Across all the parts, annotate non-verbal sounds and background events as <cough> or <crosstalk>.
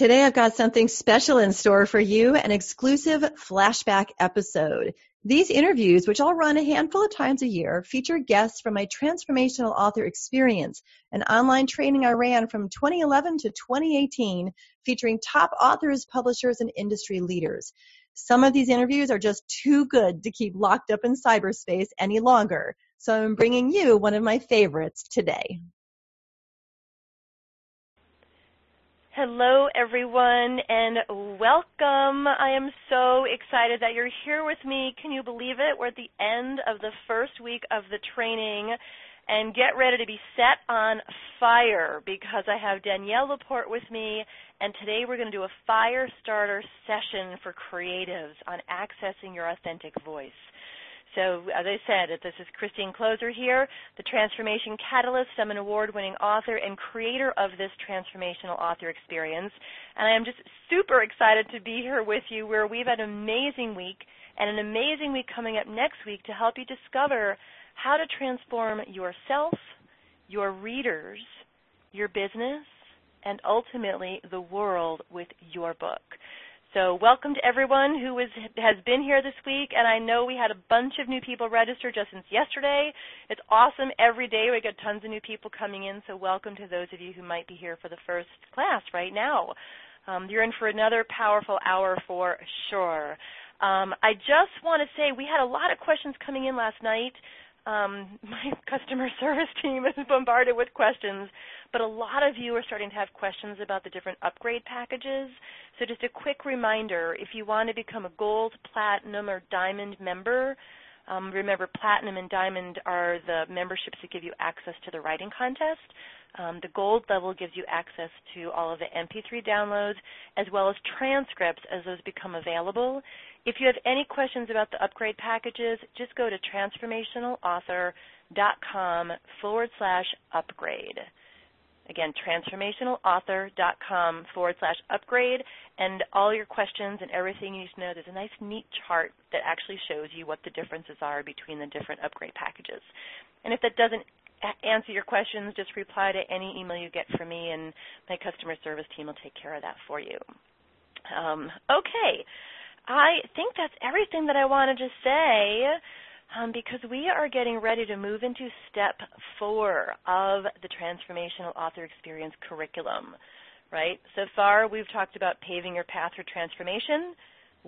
Today I've got something special in store for you, an exclusive flashback episode. These interviews, which I'll run a handful of times a year, feature guests from my transformational author experience, an online training I ran from 2011 to 2018, featuring top authors, publishers, and industry leaders. Some of these interviews are just too good to keep locked up in cyberspace any longer, so I'm bringing you one of my favorites today. Hello, everyone, and welcome. I am so excited that you're here with me. Can you believe it? We're at the end of the first week of the training, and get ready to be set on fire because I have Danielle LaPorte with me, and today we're going to do a fire starter session for creatives on accessing your authentic voice. So, as I said, this is Christine Kloser here, the Transformation Catalyst. I'm an award winning author and creator of this transformational author experience. And I am just super excited to be here with you where we've had an amazing week and an amazing week coming up next week to help you discover how to transform yourself, your readers, your business, and ultimately the world with your book. So welcome to everyone who is, has been here this week, and I know we had a bunch of new people register just since yesterday. It's awesome every day. We get tons of new people coming in, so welcome to those of you who might be here for the first class right now. Um, you're in for another powerful hour for sure. Um, I just want to say we had a lot of questions coming in last night. Um, <laughs> my customer service team is bombarded with questions but a lot of you are starting to have questions about the different upgrade packages. So just a quick reminder, if you want to become a gold, platinum, or diamond member, um, remember platinum and diamond are the memberships that give you access to the writing contest. Um, the gold level gives you access to all of the MP3 downloads as well as transcripts as those become available. If you have any questions about the upgrade packages, just go to transformationalauthor.com forward slash upgrade. Again, transformationalauthor.com forward slash upgrade, and all your questions and everything you need to know. There's a nice, neat chart that actually shows you what the differences are between the different upgrade packages. And if that doesn't answer your questions, just reply to any email you get from me, and my customer service team will take care of that for you. Um, okay. I think that's everything that I wanted to say um, because we are getting ready to move into step four of the Transformational Author Experience curriculum. Right? So far, we've talked about paving your path for transformation.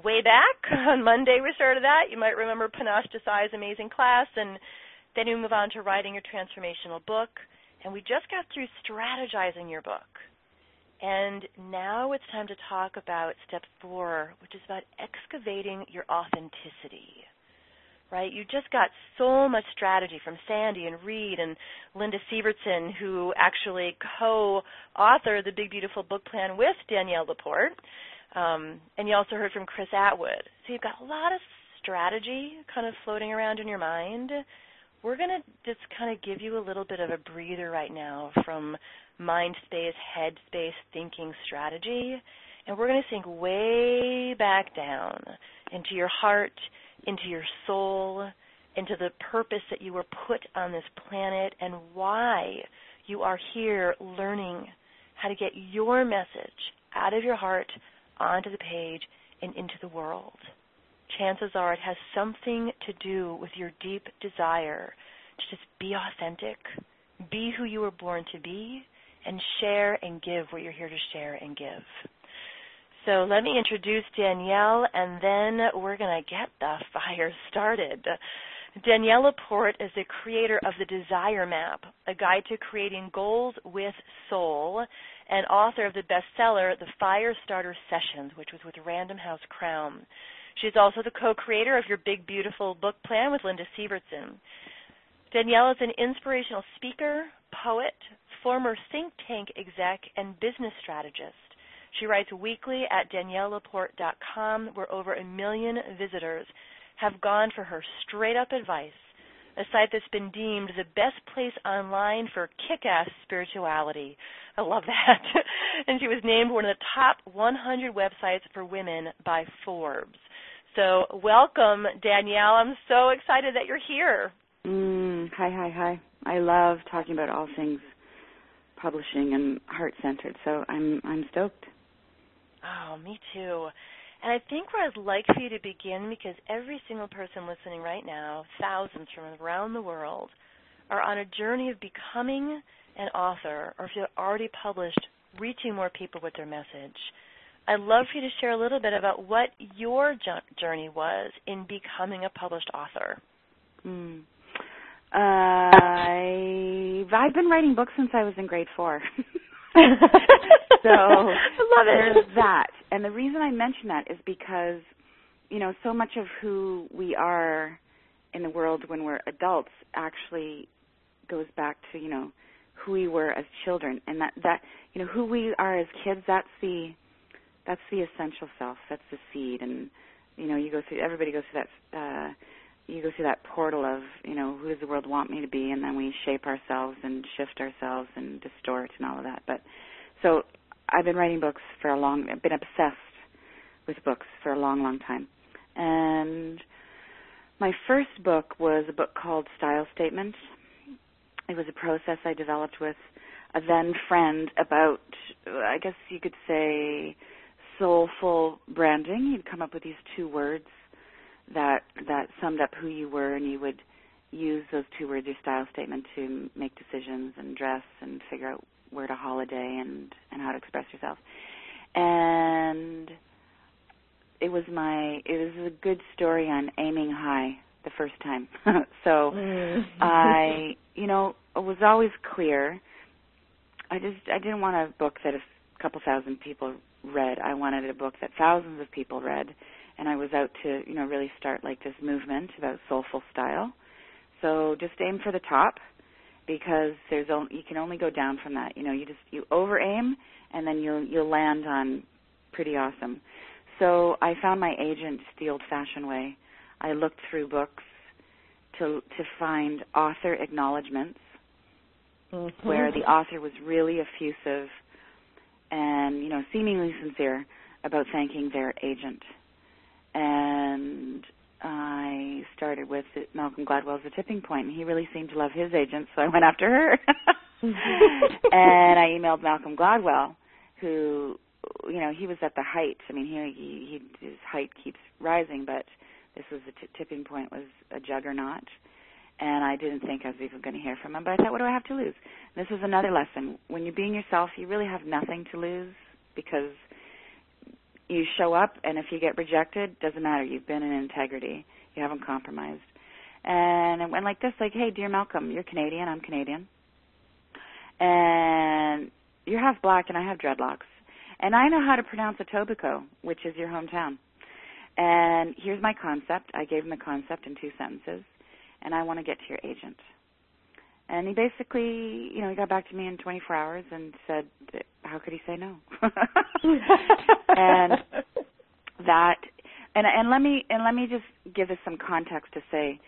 Way back <laughs> on Monday, we started that. You might remember Panache Desai's amazing class, and then we move on to writing your transformational book. And we just got through strategizing your book. And now it's time to talk about step four, which is about excavating your authenticity right? You just got so much strategy from Sandy and Reed and Linda Sivertsen, who actually co-authored the Big Beautiful Book Plan with Danielle LaPorte. Um, and you also heard from Chris Attwood. So you've got a lot of strategy kind of floating around in your mind. We're going to just kind of give you a little bit of a breather right now from mind space, head space, thinking strategy. And we're going to sink way back down into your heart, into your soul, into the purpose that you were put on this planet, and why you are here learning how to get your message out of your heart onto the page and into the world. Chances are it has something to do with your deep desire to just be authentic, be who you were born to be, and share and give what you're here to share and give. So let me introduce Danielle, and then we're going to get the fire started. Danielle LaPorte is the creator of the Desire Map, a guide to creating goals with soul. and author of the bestseller The Firestarter Sessions, which was with Random House Crown. She's also the co-creator of Your Big Beautiful Book Plan with Linda Sivertsen. Danielle is an inspirational speaker, poet, former think tank exec, and business strategist. She writes weekly at daniellelaporte.com, where over a million visitors have gone for her straight up advice, a site that's been deemed the best place online for kick ass spirituality. I love that. <laughs> and she was named one of the top 100 websites for women by Forbes. So, welcome, Danielle. I'm so excited that you're here. Mm, hi, hi, hi. I love talking about all things publishing and heart centered, so I'm I'm stoked. Oh, me too. And I think where I'd like for you to begin, because every single person listening right now, thousands from around the world, are on a journey of becoming an author, or if you're already published, reaching more people with their message. I'd love for you to share a little bit about what your journey was in becoming a published author. Mm. Uh, I, I've been writing books since I was in grade four. <laughs> so I <laughs> love it. There's that. And the reason I mention that is because, you know, so much of who we are in the world when we're adults actually goes back to, you know, who we were as children and that that you know who we are as kids that's the that's the essential self that's the seed and you know you go through everybody goes through that uh you go through that portal of you know who does the world want me to be and then we shape ourselves and shift ourselves and distort and all of that but so I've been writing books for a long, I've been obsessed with books for a long, long time. And my first book was a book called Style Statement. It was a process I developed with a then friend about, I guess you could say, soulful branding. He'd come up with these two words that that summed up who you were, and you would use those two words, your style statement, to make decisions and dress and figure out word a holiday and and how to express yourself and it was my it was a good story on aiming high the first time <laughs> so mm. i you know it was always clear i just i didn't want a book that a couple thousand people read i wanted a book that thousands of people read and i was out to you know really start like this movement about soulful style so just aim for the top because there's only, you can only go down from that. You know, you just you over aim and then you'll you'll land on pretty awesome. So I found my agent the old-fashioned way. I looked through books to to find author acknowledgments mm-hmm. where the author was really effusive and you know seemingly sincere about thanking their agent. And I started with Malcolm Gladwell's The Tipping Point, and he really seemed to love his agent, so I went after her. Mm-hmm. <laughs> and I emailed Malcolm Gladwell, who, you know, he was at the height. I mean, he, he, he his height keeps rising, but this was the t- tipping point was a juggernaut, and I didn't think I was even going to hear from him. But I thought, what do I have to lose? And this was another lesson. When you're being yourself, you really have nothing to lose because you show up and if you get rejected doesn't matter. You've been in integrity. You haven't compromised. And it went like this like hey dear malcolm you're canadian i'm canadian. And you're half black and i have dreadlocks. And i know how to pronounce etobicoke which is your hometown. And here's my concept. I gave him the concept in two sentences and i want to get to your agent and he basically, you know, he got back to me in 24 hours and said, "How could he say no?" <laughs> and that, and and let me and let me just give us some context to say,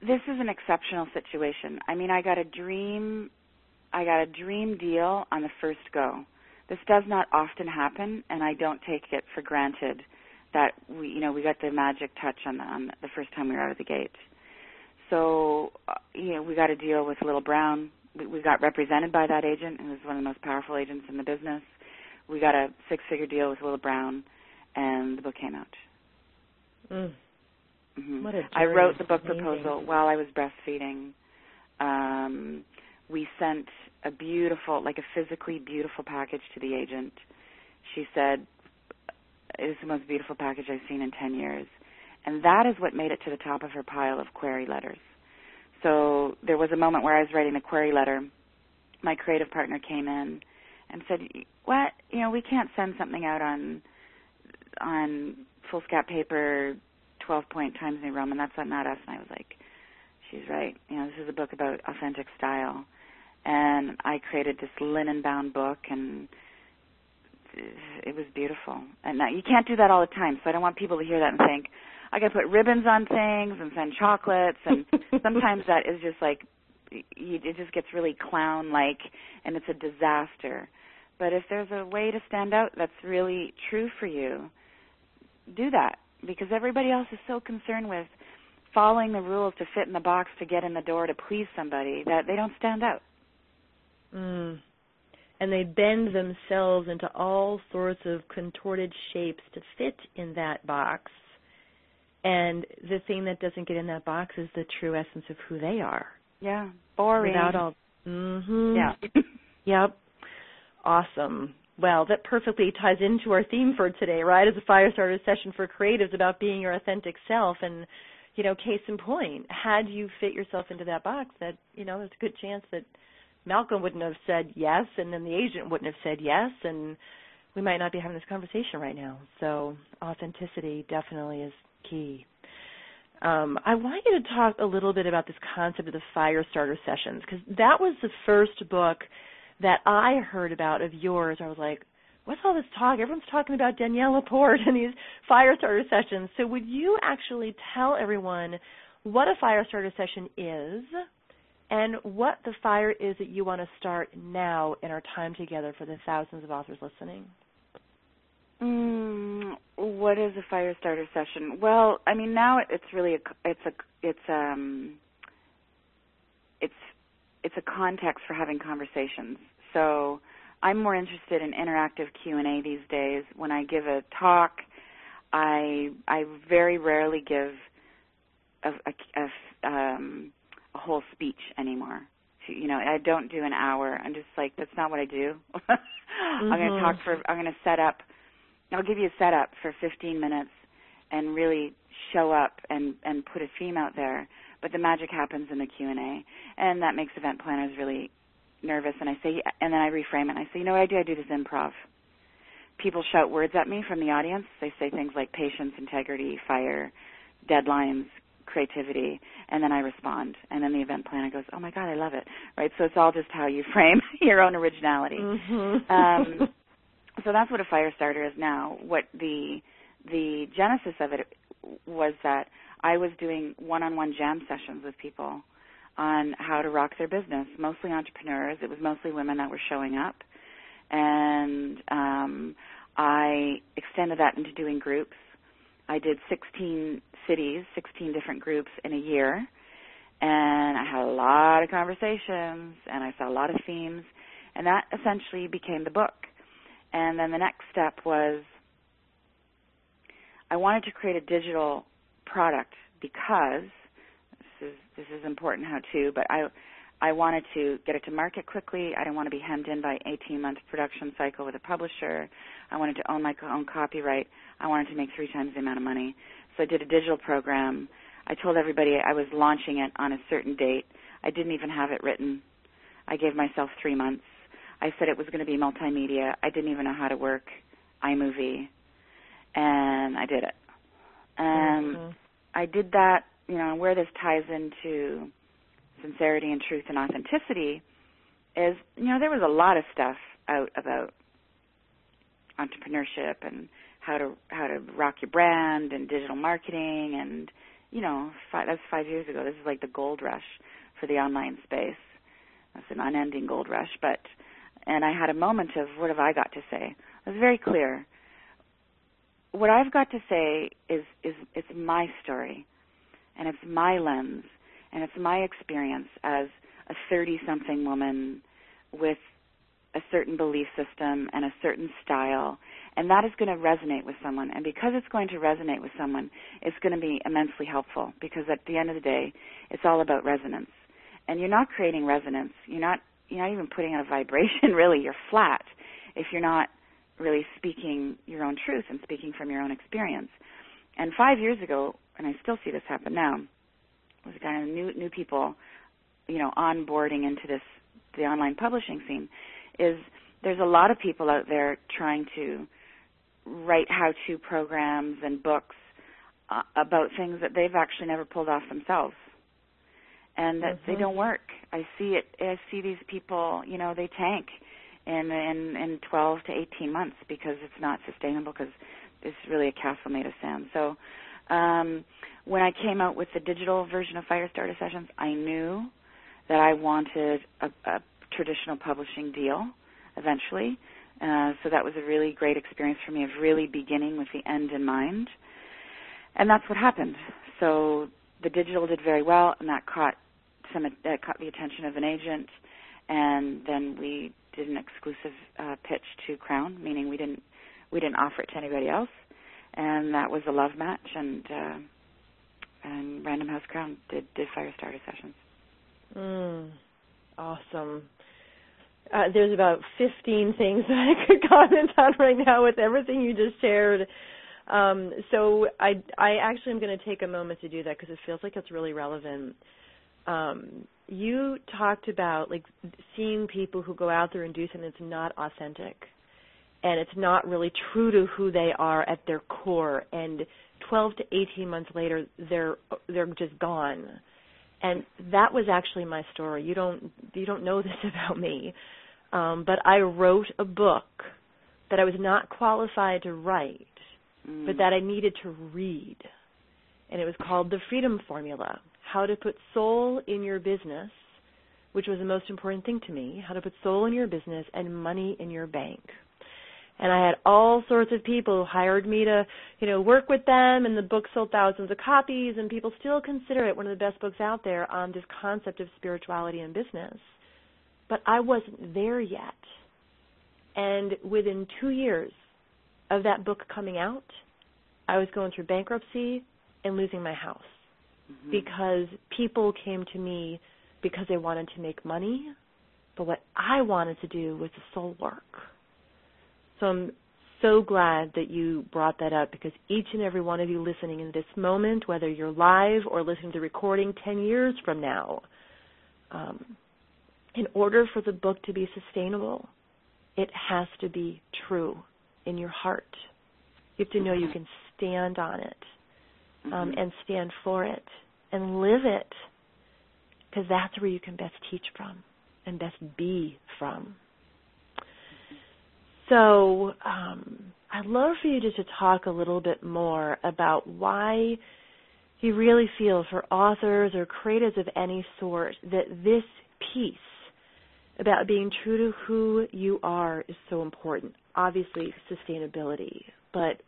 this is an exceptional situation. I mean, I got a dream, I got a dream deal on the first go. This does not often happen, and I don't take it for granted that we, you know, we got the magic touch on the on the first time we were out of the gate so uh, you know we got a deal with Little Brown. We, we got represented by that agent, who was one of the most powerful agents in the business. We got a six-figure deal with Little Brown, and the book came out. Mm. Mm-hmm. What a I wrote the book Amazing. proposal while I was breastfeeding. Um, we sent a beautiful, like a physically beautiful package to the agent. She said, "It is the most beautiful package I've seen in ten years." And that is what made it to the top of her pile of query letters. So there was a moment where I was writing the query letter. My creative partner came in and said, "What? You know, we can't send something out on on foolscap paper, 12 point Times New Roman. That's not us." And I was like, "She's right. You know, this is a book about authentic style." And I created this linen bound book and it was beautiful. And now you can't do that all the time, so I don't want people to hear that and think, I to put ribbons on things and send chocolates and <laughs> sometimes that is just like it just gets really clown like and it's a disaster. But if there's a way to stand out that's really true for you, do that because everybody else is so concerned with following the rules to fit in the box to get in the door to please somebody that they don't stand out. Mm. And they bend themselves into all sorts of contorted shapes to fit in that box. And the thing that doesn't get in that box is the true essence of who they are. Yeah, boring. Without all. Mhm. Yeah. <laughs> yep. Awesome. Well, that perfectly ties into our theme for today, right? As a fire starter session for creatives about being your authentic self and you know, case in point, had you fit yourself into that box that, you know, there's a good chance that Malcolm wouldn't have said yes and then the agent wouldn't have said yes and we might not be having this conversation right now. So authenticity definitely is key. Um, I want you to talk a little bit about this concept of the fire starter sessions because that was the first book that I heard about of yours. I was like, what's all this talk? Everyone's talking about Danielle LaPorte and these fire starter sessions. So would you actually tell everyone what a fire starter session is and what the fire is that you want to start now in our time together for the thousands of authors listening? Mm, what is a fire starter session? Well, I mean now it's really a it's a it's um it's it's a context for having conversations. So I'm more interested in interactive Q&A these days. When I give a talk, I I very rarely give a, a, a, um, a whole speech anymore. You know, I don't do an hour. I'm just like that's not what I do. <laughs> mm-hmm. I'm going to talk for. I'm going to set up I'll give you a setup for 15 minutes and really show up and and put a theme out there. But the magic happens in the Q and A, and that makes event planners really nervous. And I say, and then I reframe it. and I say, you know what I do? I do this improv. People shout words at me from the audience. They say things like patience, integrity, fire, deadlines, creativity, and then I respond. And then the event planner goes, "Oh my God, I love it!" Right? So it's all just how you <laughs> frame your own originality. Mm-hmm. um, so that's what a fire starter is now. What the the genesis of it was that I was doing one-on-one jam sessions with people on how to rock their business, mostly entrepreneurs. It was mostly women that were showing up, and um, I extended that into doing groups. I did 16 cities, 16 different groups in a year, and I had a lot of conversations, and I saw a lot of themes, and that essentially became the book. And then the next step was I wanted to create a digital product because this is this is important how to, but I I wanted to get it to market quickly. I didn't want to be hemmed in by 18 month production cycle with a publisher. I wanted to own my own copyright. I wanted to make three times the amount of money. So I did a digital program. I told everybody I was launching it on a certain date. I didn't even have it written. I gave myself three months. I said it was going to be multimedia. I didn't even know how to work iMovie, and I did it. And mm-hmm. I did that, you know, and where this ties into sincerity and truth and authenticity is, you know, there was a lot of stuff out about entrepreneurship and how to how to rock your brand and digital marketing and you know five, that's five years ago. This is like the gold rush for the online space. That's an unending gold rush, but and I had a moment of what have I got to say. I was very clear. What I've got to say is is it's my story, and it's my lens, and it's my experience as a 30-something woman with a certain belief system and a certain style, and that is going to resonate with someone. And because it's going to resonate with someone, it's going to be immensely helpful because at the end of the day, it's all about resonance. And you're not creating resonance. You're not you're not even putting out a vibration <laughs> really. You're flat if you're not really speaking your own truth and speaking from your own experience. And five years ago and i still see this happen now was kind of new new people you know onboarding into this the online publishing scene is there's a lot of people out there trying to write how-to programs and books uh, about things that they've actually never pulled off themselves and that mm-hmm. they don't work. I see it I see these people, you know, they tank in in in 12 to 18 months because it's not sustainable because it's really a castle made of sand. So um when I came out with the digital version of Firestarter Sessions, I knew that I wanted a, a traditional publishing deal eventually. Uh, so that was a really great experience for me of really beginning with the end in mind. And that's what happened. So the digital did very well, and that caught some that caught the attention of an agent, and then we did an exclusive uh, pitch to Crown, meaning we didn't we didn't offer it to anybody else, and that was a love match, and uh, and Random House Crown did did Firestarter sessions. Mm, awesome. Uh, there's about 15 things <laughs> that I could comment on right now with everything you just shared. Um, so I, I actually am going to take a moment to do that because it feels like it's really relevant. Um, you talked about like seeing people who go out there and do something that's not authentic, and it's not really true to who they are at their core. And 12 to 18 months later, they're they're just gone. And that was actually my story. You don't you don't know <laughs> this about me, um, but I wrote a book that I was not qualified to write Mm. but that I needed to read. And it was called The Freedom Formula How to Put Soul in Your Business, which was the most important thing to me how to put soul in your business and money in your bank. And I had all sorts of people who hired me to, you know, work with them and the book sold thousands of copies and people still consider it one of the best books out there on this concept of spirituality and business. But I wasn't there yet. And within two years, of that book coming out, I was going through bankruptcy and losing my house mm-hmm. because people came to me because they wanted to make money, but what I wanted to do was the soul work. So I'm so glad that you brought that up because each and every one of you listening in this moment, whether you're live or listening to the recording 10 years from now, um, in order for the book to be sustainable, it has to be true in your heart. You have to know you can stand on it um, mm-hmm. and stand for it and live it because that's where you can best teach from and best be from. So um, I'd love for you just to talk a little bit more about why you really feel for authors or creators of any sort that this piece about being true to who you are is so important obviously sustainability, but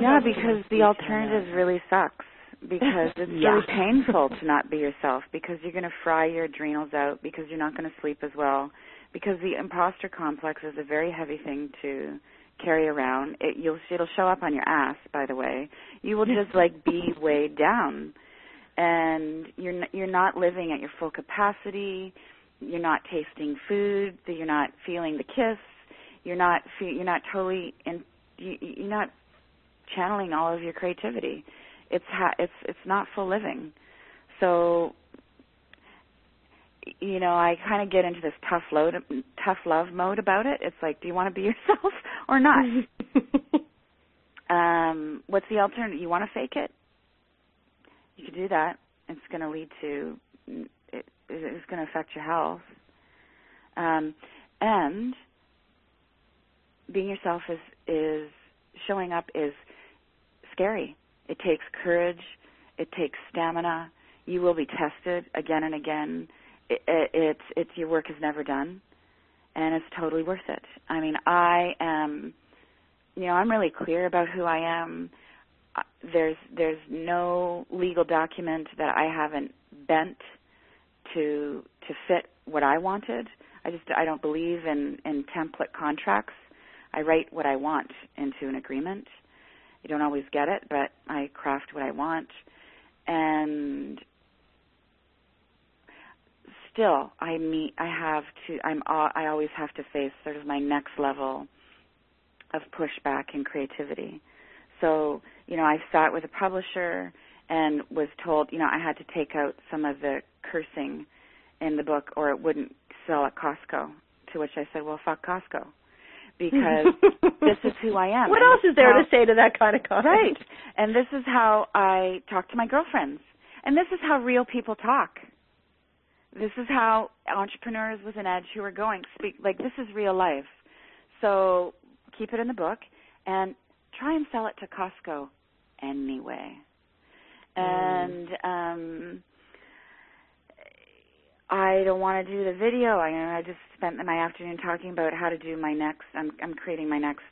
yeah, because the alternative really sucks. Because it's yeah. really painful to <laughs> not be yourself. Because you're going to fry your adrenals out. Because you're not going to sleep as well. Because the imposter complex is a very heavy thing to carry around. It, you'll it'll show up on your ass. By the way, you will just like be <laughs> weighed down, and you're you're not living at your full capacity. You're not tasting food. You're not feeling the kiss you're not fe- you're not totally in you're not channeling all of your creativity. It's ha- it's it's not full living. So you know, I kind of get into this tough load, tough love mode about it. It's like, do you want to be <laughs> yourself or not? <laughs> um, what's the alternative? You want to fake it? You could do that. It's going to lead to it, it's going to affect your health. Um, and being yourself is is showing up is scary. It takes courage. It takes stamina. You will be tested again and again. It, it, it's it's your work is never done, and it's totally worth it. I mean, I am, you know, I'm really clear about who I am. Uh, there's there's no legal document that I haven't bent to to fit what I wanted. I just I don't believe in in template contracts. I write what I want into an agreement. I don't always get it, but I craft what I want. And still, I meet. I have to. I'm. I always have to face sort of my next level of pushback and creativity. So, you know, I sat with a publisher and was told, you know, I had to take out some of the cursing in the book or it wouldn't sell at Costco. To which I said, well, fuck Costco because <laughs> this is who I am. What else is there how, to say to that kind of comment? Right. And this is how I talk to my girlfriends. And this is how real people talk. This is how entrepreneurs with an edge who are going speak like this is real life. So keep it in the book and try and sell it to Costco anyway. Mm. And um I don't want to do the video. I I just spent my afternoon talking about how to do my next. I'm I'm creating my next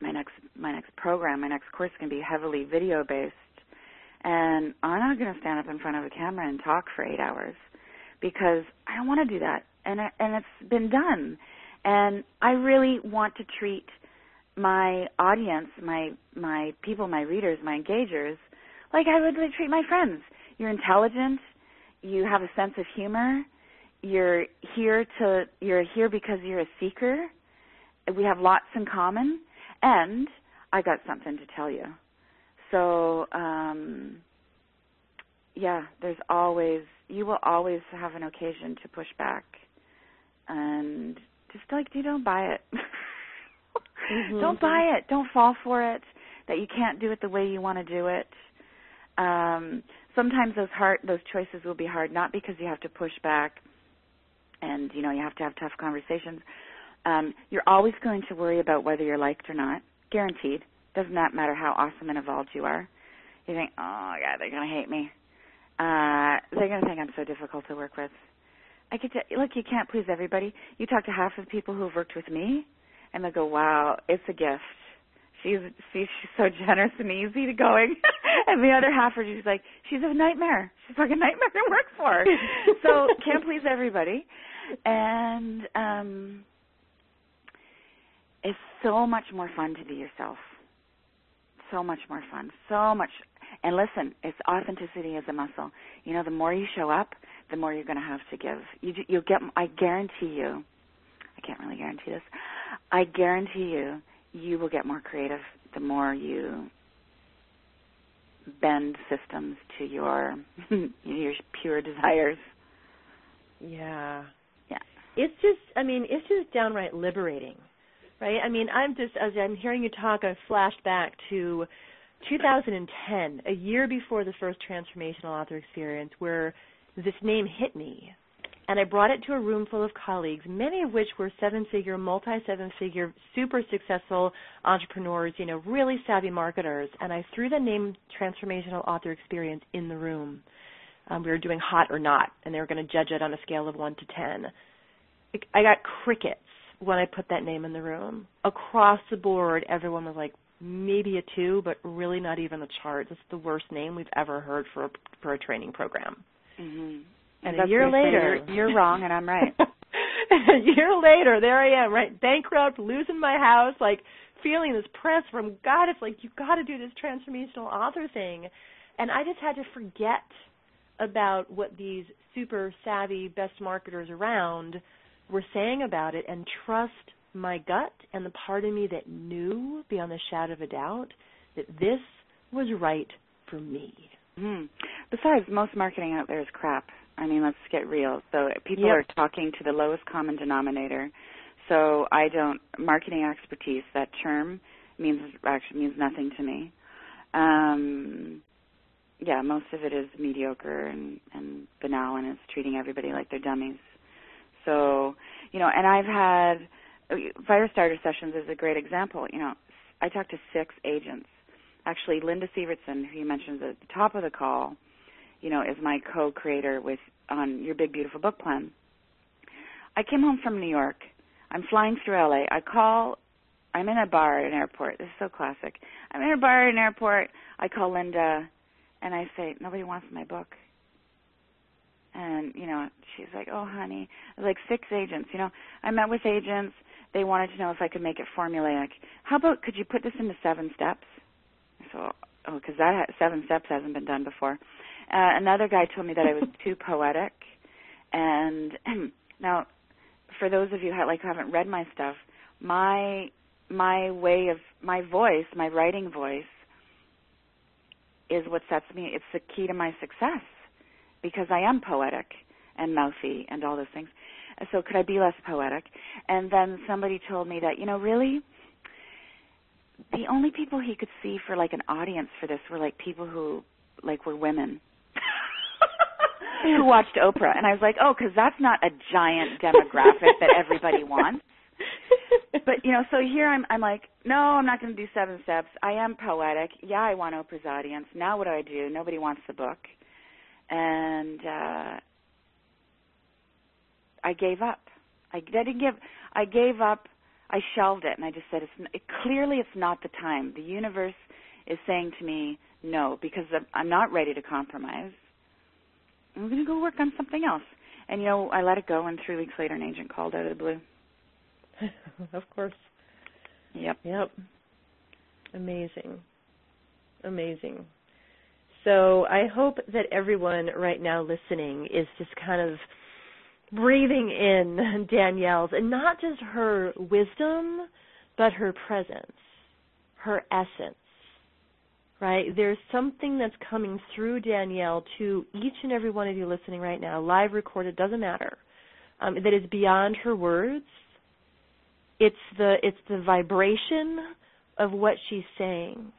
my next my next program. My next course is going to be heavily video based, and I'm not going to stand up in front of a camera and talk for eight hours because I don't want to do that. And I, and it's been done, and I really want to treat my audience, my my people, my readers, my engagers, like I would treat my friends. You're intelligent you have a sense of humor. You're here to you're here because you're a seeker. We have lots in common, and I got something to tell you. So, um, yeah, there's always you will always have an occasion to push back, and just like you don't buy it. Mm-hmm. <laughs> Don't buy it. Don't fall for it. That you can't do it the way you want to do it. Um, sometimes those hard those choices will be hard not because you have to push back and you know you have to have tough conversations. Um you're always going to worry about whether you're liked or not. Guaranteed. Doesn't that matter how awesome and evolved you are? You think oh god they're going to hate me. Uh they're going to think i'm so difficult to work with. I could t- look you can't please everybody. You talk to half of the people who have worked with me and they'll go wow it's a gift she's she's so generous and easy to going. <laughs> And the other half are just like she's a nightmare. She's like a nightmare to work for. So <laughs> can't please everybody. And um it's so much more fun to be yourself. So much more fun. So much. And listen it's authenticity is a muscle. You know the more you show up the more you're going to have to give. You you'll get i guarantee you i can't really guarantee this. I guarantee you you will get more creative the more you bend systems to your <laughs> your pure desires. Yeah. Yeah. It's just I mean, it's just downright liberating. Right? I mean, I'm just as I'm hearing you talk, I flashed back to 2010, a year before the first transformational author experience where this name hit me and I brought it to a room full of colleagues, many of which were seven-figure, multi-seven-figure, super successful entrepreneurs, you know, really savvy marketers, and I threw the name Transformational Author Experience in the room. Um, we were doing hot or not, and they were going to judge it on a scale of one to ten. I got crickets when I put that name in the room. Across the board, everyone was like, maybe a two, but really not even a chart. It's the worst name we've ever heard for a, for a training program. Mm-hmm. And a year later, you're, you're wrong and I'm right. <laughs> a year later, there I am, right, bankrupt, losing my house, like feeling this press from God. It's like you got to do this transformational author thing, and I just had to forget about what these super savvy best marketers around were saying about it and trust my gut and the part of me that knew beyond the shadow of a doubt that this was right for me. Mm. Besides, most marketing out there is crap. I mean, let's get real. So people Yep. are talking to the lowest common denominator. So I don't marketing expertise. That term means actually means nothing to me. Um, yeah, most of it is mediocre and and banal, and it's treating everybody like they're dummies. So you know, and I've had Firestarter sessions is a great example. You know, I talked to six agents. Actually, Linda Sivertsen, who you mentioned at the top of the call, you know, is my co-creator with on Your Big Beautiful Book Plan. I came home from New York. I'm flying through LA. I call. I'm in a bar at an airport. This is so classic. I'm in a bar at an airport. I call Linda, and I say, "Nobody wants my book." And you know, she's like, "Oh, honey." Like six agents. You know, I met with agents. They wanted to know if I could make it formulaic. How about could you put this into seven steps? So, oh, because that ha- seven steps hasn't been done before. Uh, another guy told me that I was too poetic, and <clears throat> now, for those of you who like who haven't read my stuff, my my way of my voice, my writing voice, is what sets me. It's the key to my success because I am poetic and mouthy and all those things. So could I be less poetic? And then somebody told me that, you know, really the only people he could see for like an audience for this were like people who like were women who watched Oprah, and I was like, oh, because that's not a giant <laughs> demographic that everybody wants. But you know, so here I'm, I'm like, no, I'm not going to do seven steps. I am poetic. Yeah, I want Oprah's audience. Now what do I do? Nobody wants the book, and uh I gave up. I, I didn't give. I gave up. I shelved it, and I just said, it's it, clearly it's not the time. The universe is saying to me no because I'm not ready to compromise. I'm going to go work on something else. And you know, I let it go, and three weeks later, an agent called out of the blue. <laughs> of course. Yep. Yep. Amazing. Amazing. So I hope that everyone right now listening is just kind of breathing in <laughs> Danielle's, and not just her wisdom, but her presence, her essence right? There's something that's coming through Danielle to each and every one of you listening right now, live recorded, doesn't matter, um, that is beyond her words. It's the it's the vibration of what she's saying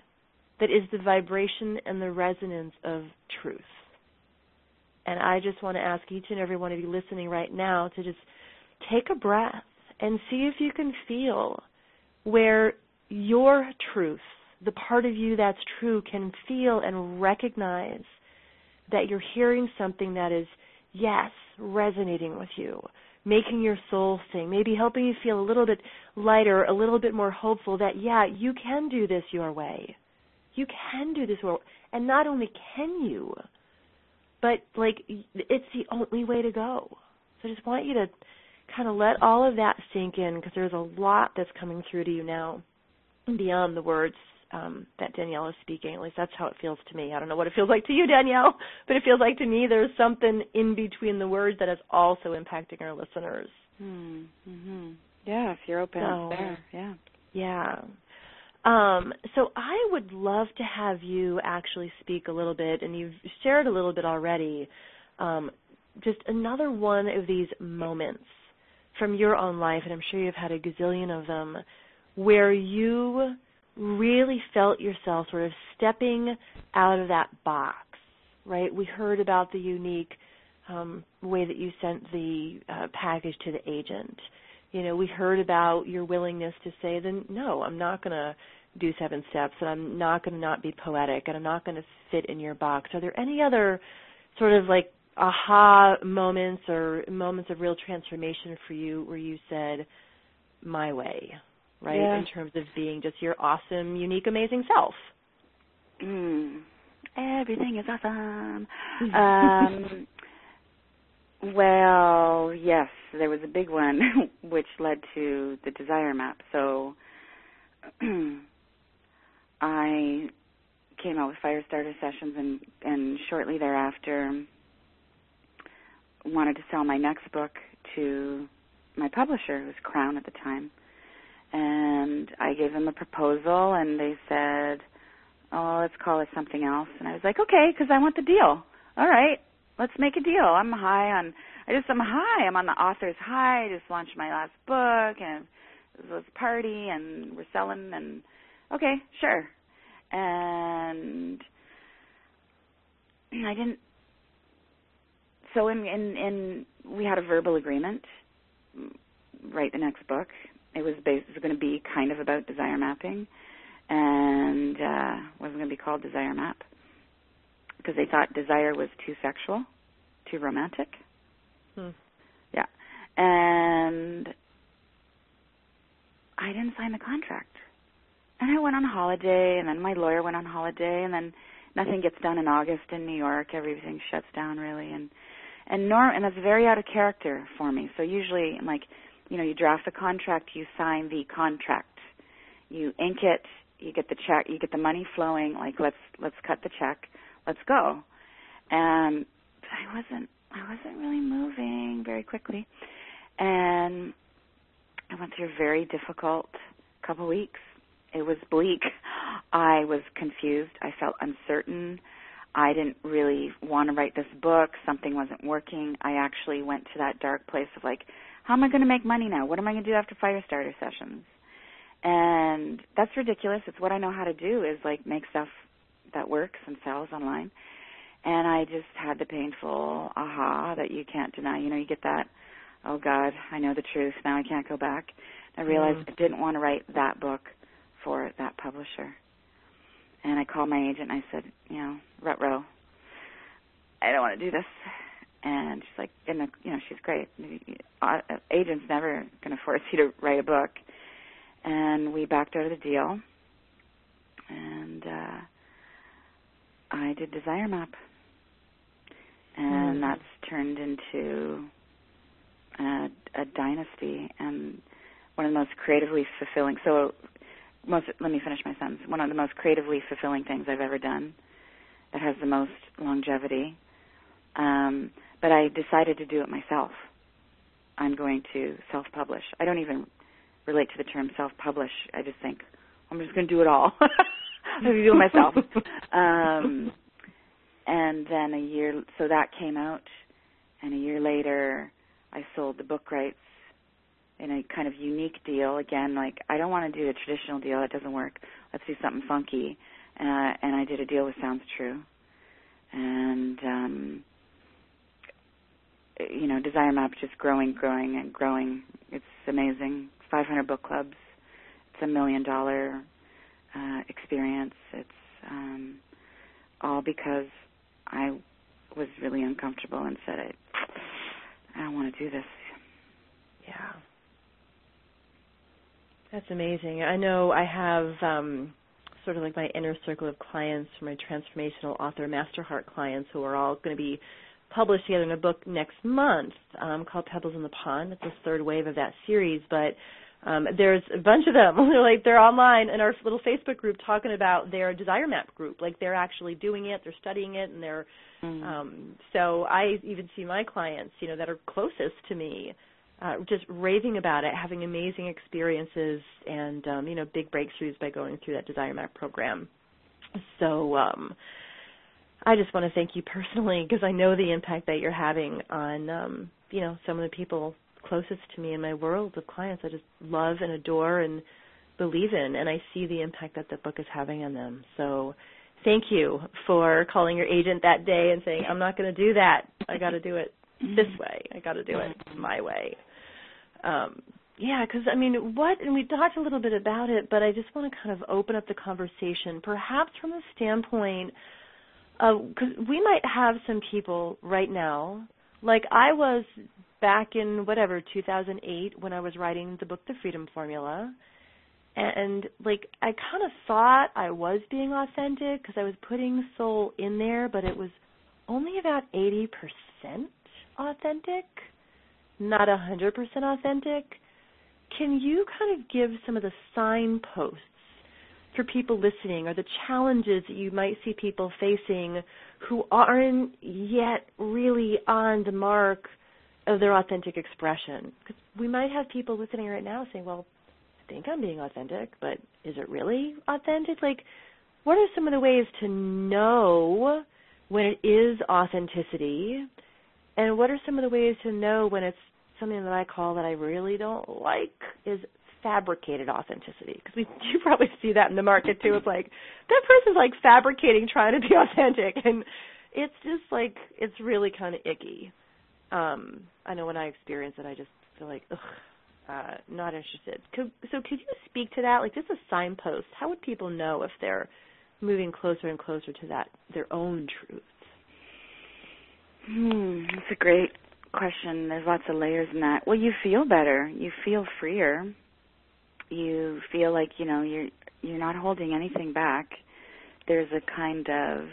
that is the vibration and the resonance of truth. And I just want to ask each and every one of you listening right now to just take a breath and see if you can feel where your truth the part of you that's true can feel and recognize that you're hearing something that is, yes, resonating with you, making your soul sing, maybe helping you feel a little bit lighter, a little bit more hopeful that, yeah, you can do this your way. You can do this your And not only can you, but like it's the only way to go. So I just want you to kind of let all of that sink in because there's a lot that's coming through to you now beyond the words um, that Danielle is speaking. At least that's how it feels to me. I don't know what it feels like to you, Danielle, <laughs> but it feels like to me there's something in between the words that is also impacting our listeners. Hmm. Mm-hmm. Yeah, if you're open, so, there. Yeah. Yeah. Um, so I would love to have you actually speak a little bit, and you've shared a little bit already. Um, just another one of these moments from your own life, and I'm sure you've had a gazillion of them, where you really felt yourself sort of stepping out of that box, right? We heard about the unique um, way that you sent the uh, package to the agent. You know, we heard about your willingness to say, then no, I'm not going to do seven steps, and I'm not going to not be poetic, and I'm not going to fit in your box. Are there any other sort of like aha moments or moments of real transformation for you where you said, my way? Right? Yeah. In terms of being just your awesome, unique, amazing self. Mm. Everything is awesome. um, <laughs> well, yes, there was a big one <laughs> which led to the desire map. So <clears throat> I came out with fire starter sessions and and shortly thereafter wanted to sell my next book to my publisher, who was Crown at the time and I gave them a proposal, and they said, "Oh, let's call it something else." And I was like, "Okay," because I want the deal. All right, let's make a deal. I'm high on. I just I'm high. I'm on the author's high. I just launched my last book, and was party, and we're selling, and okay, sure. And I didn't. So in in in we had a verbal agreement. Write the next book, it was based it was going to be kind of about desire mapping, and uh, wasn't going to be called Desire Map because they thought desire was too sexual, too romantic. Hmm. Yeah, and I didn't sign the contract, and I went on holiday, and then my lawyer went on holiday, and then nothing gets done in August in New York. Everything shuts down really, and and norm and that's very out of character for me. So usually I'm like you know, you draft the contract, you sign the contract, you ink it, you get the check, you get the money flowing. Like let's let's cut the check, let's go. And I wasn't I wasn't really moving very quickly, and I went through a very difficult couple weeks. It was bleak. I was confused. I felt uncertain. I didn't really want to write this book. Something wasn't working. I actually went to that dark place of like, how am I going to make money now? What am I going to do after fire starter sessions? And that's ridiculous. It's what I know how to do is like make stuff that works and sells online. And I just had the painful aha that you can't deny. You know, you get that, oh God, I know the truth. Now I can't go back. I realized mm. I didn't want to write that book for that publisher. And I called my agent and I said, you know, Rutro, I don't want to do this. And she's like, in the, you know, she's great. Uh, agent's never going to force you to write a book. And we backed out of the deal. And uh I did Desire Map. And mm. that's turned into a, a dynasty and one of the most creatively fulfilling. So, most let me finish my sentence. One of the most creatively fulfilling things I've ever done. That has the most longevity. Um, but I decided to do it myself. I'm going to self-publish. I don't even relate to the term self-publish. I just think I'm just going to do it all. <laughs> I'm going to do it myself. um, and then a year, so that came out, and a year later, I sold the book rights in a kind of unique deal. Again, like I don't want to do a traditional deal; that doesn't work. Let's do something funky. Uh, and I did a deal with Sounds True, and um, you know, Desire Map just growing, growing, and growing. It's amazing. 500 book clubs. It's a million dollar uh, experience. It's um, all because I was really uncomfortable and said, I, I don't want to do this. Yeah. That's amazing. I know I have um, sort of like my inner circle of clients, my transformational author master heart clients, who are all going to be published together in a book next month um, called Pebbles in the Pond. It's the third wave of that series, but um, there's a bunch of them. <laughs> they're like they're online in our little Facebook group talking about their Desire Map group. Like they're actually doing it, they're studying it, and they're. Mm-hmm. Um, so I even see my clients, you know, that are closest to me, uh, just raving about it, having amazing experiences, and um, you know, big breakthroughs by going through that Desire Map program. So. um I just want to thank you personally because I know the impact that you're having on um, you know some of the people closest to me in my world of clients. I just love and adore and believe in, and I see the impact that the book is having on them. So, thank you for calling your agent that day and saying, "I'm not going to do that. I got to do it this way. I got to do it my way." Um, yeah, because I mean, what? And we talked a little bit about it, but I just want to kind of open up the conversation, perhaps from the standpoint because uh, we might have some people right now, like I was back in whatever 2008 when I was writing the book The Freedom Formula, and like I kind of thought I was being authentic because I was putting soul in there, but it was only about 80% authentic, not 100% authentic. Can you kind of give some of the signposts for people listening or the challenges that you might see people facing who aren't yet really on the mark of their authentic expression? Because we might have people listening right now saying, well, I think I'm being authentic, but is it really authentic? Like, what are some of the ways to know when it is authenticity? And what are some of the ways to know when it's something that I call that I really don't like is fabricated authenticity because we <laughs> you probably see that in the market too. It's like that person's like fabricating trying to be <laughs> authentic, and it's just like it's really kind of icky. Um, I know when I experience it, I just feel like ugh, uh, not interested. Could, so could you speak to that? Like just a signpost. How would people know if they're moving closer and closer to that their own truth? Hmm, that's a great question. There's lots of layers in that. Well, you feel better. You feel freer you feel like you know you're you're not holding anything back there's a kind of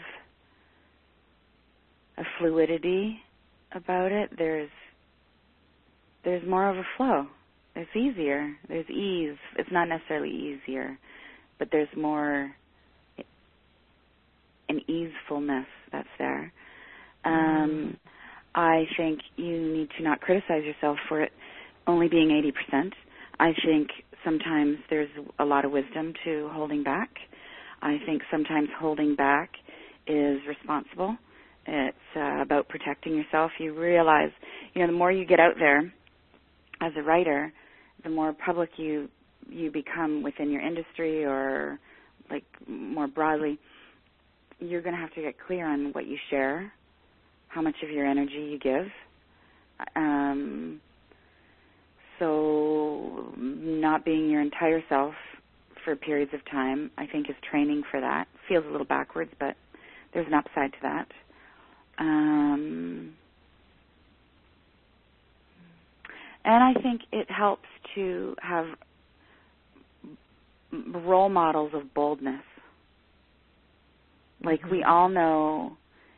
a fluidity about it. There's there's more of a flow. It's easier. There's ease. It's not necessarily easier but there's more an easefulness that's there. Um i think you need to not criticize yourself for it only being 80% i think sometimes there's a lot of wisdom to holding back. I think sometimes holding back is responsible. It's uh, about protecting yourself. You realize, you know, the more you get out there, as a writer, the more public you you become within your industry or like more broadly, you're going to have to get clear on what you share, how much of your energy you give. Um, so, not being your entire self for periods of time, I think, is training for that. Feels a little backwards, but there's an upside to that. Um, and I think it helps to have role models of boldness. Like we Mm-hmm. all know,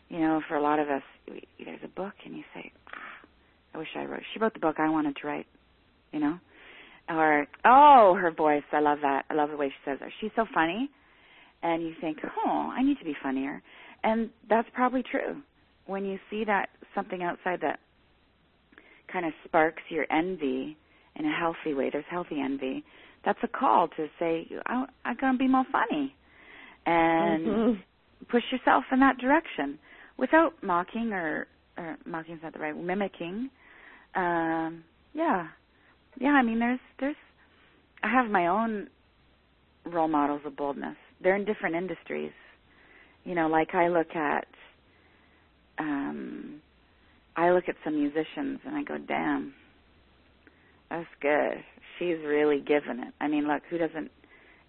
you know, for a lot of us, we, there's a book and you say, ah, "I wish I wrote." She wrote the book I wanted to write, you know, or oh, her voice, I love that. I love the way she says it. She's so funny, and you think, "Oh, I need to be funnier," and that's probably true. When you see that something outside that kind of sparks your envy in a healthy way, there's healthy envy that's a call to say I, I'm going to be more funny and Mhm. push yourself in that direction without mocking or, or mocking is not the right mimicking. Um, yeah, yeah. I mean, there's there's I have my own role models of boldness. They're in different industries. You know, like I look at um I look at some musicians and I go, damn, that's good. She's really given it. I mean, look, who doesn't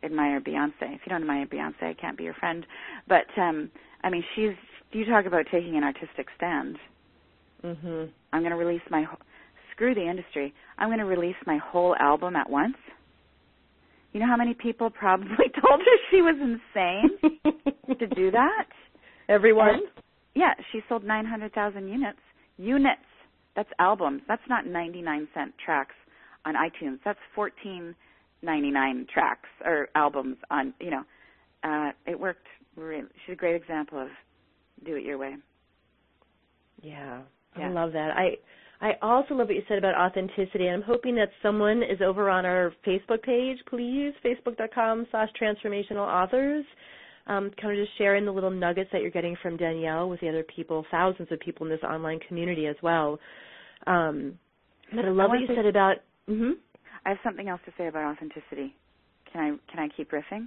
admire Beyonce? If you don't admire Beyonce, I can't be your friend. But um I mean, she's you talk about taking an artistic stand. Mhm. I'm going to release my screw the industry. I'm going to release my whole album at once. You know how many people probably <laughs> told her she was insane to do <laughs> that? Everyone. And- yeah, she sold 900,000 units. Units. That's albums. That's not 99 cent tracks on iTunes. That's 14.99 tracks or albums on, you know. Uh it worked really. She's a great example of do it your way. Yeah, Yeah. I love that. I I also love what you said about authenticity, and I'm hoping that someone is over on our Facebook page, please, facebook.com slash transformational authors, um, kind of just sharing the little nuggets that you're getting from Danielle with the other people, thousands of people in this online community as well. Um, but I love what you said about. hmm I have something else to say about authenticity. Can I can I keep riffing?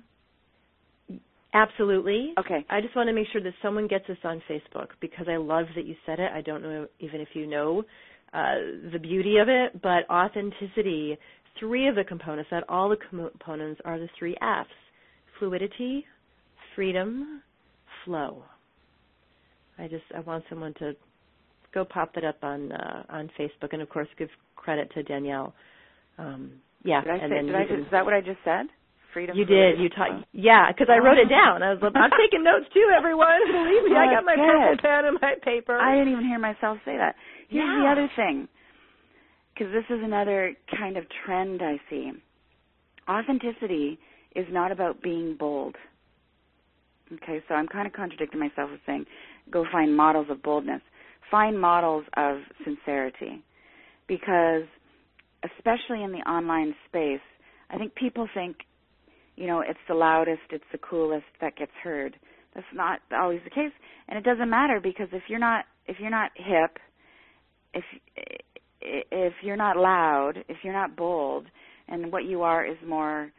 Absolutely. Okay. I just want to make sure that someone gets this on Facebook because I love that you said it. I don't know even if you know uh, the beauty of it, but authenticity, three of the components, not all the components, are the three F's fluidity, freedom, flow. I just I want someone to go pop it up on uh, on Facebook, and of course give credit to Danielle. Um, yeah, Did I and say? then Did I? can- Is that what I just said? Freedom. you did. You taught. Yeah, because I wrote it down. I was. Like, I'm taking notes too, everyone. <laughs> Believe me, Well, I got my purple pen and my paper. I didn't even hear myself say that. Here's the other thing, because this is another kind of trend I see. Authenticity is not about being bold. Okay, so I'm kind of contradicting myself with saying, go find models of boldness. Find models of sincerity. Because, especially in the online space, I think people think, you know, it's the loudest, it's the coolest that gets heard. That's not always the case, and it doesn't matter because if you're not if you're not hip, if if you're not loud, if you're not bold, and what you are is more,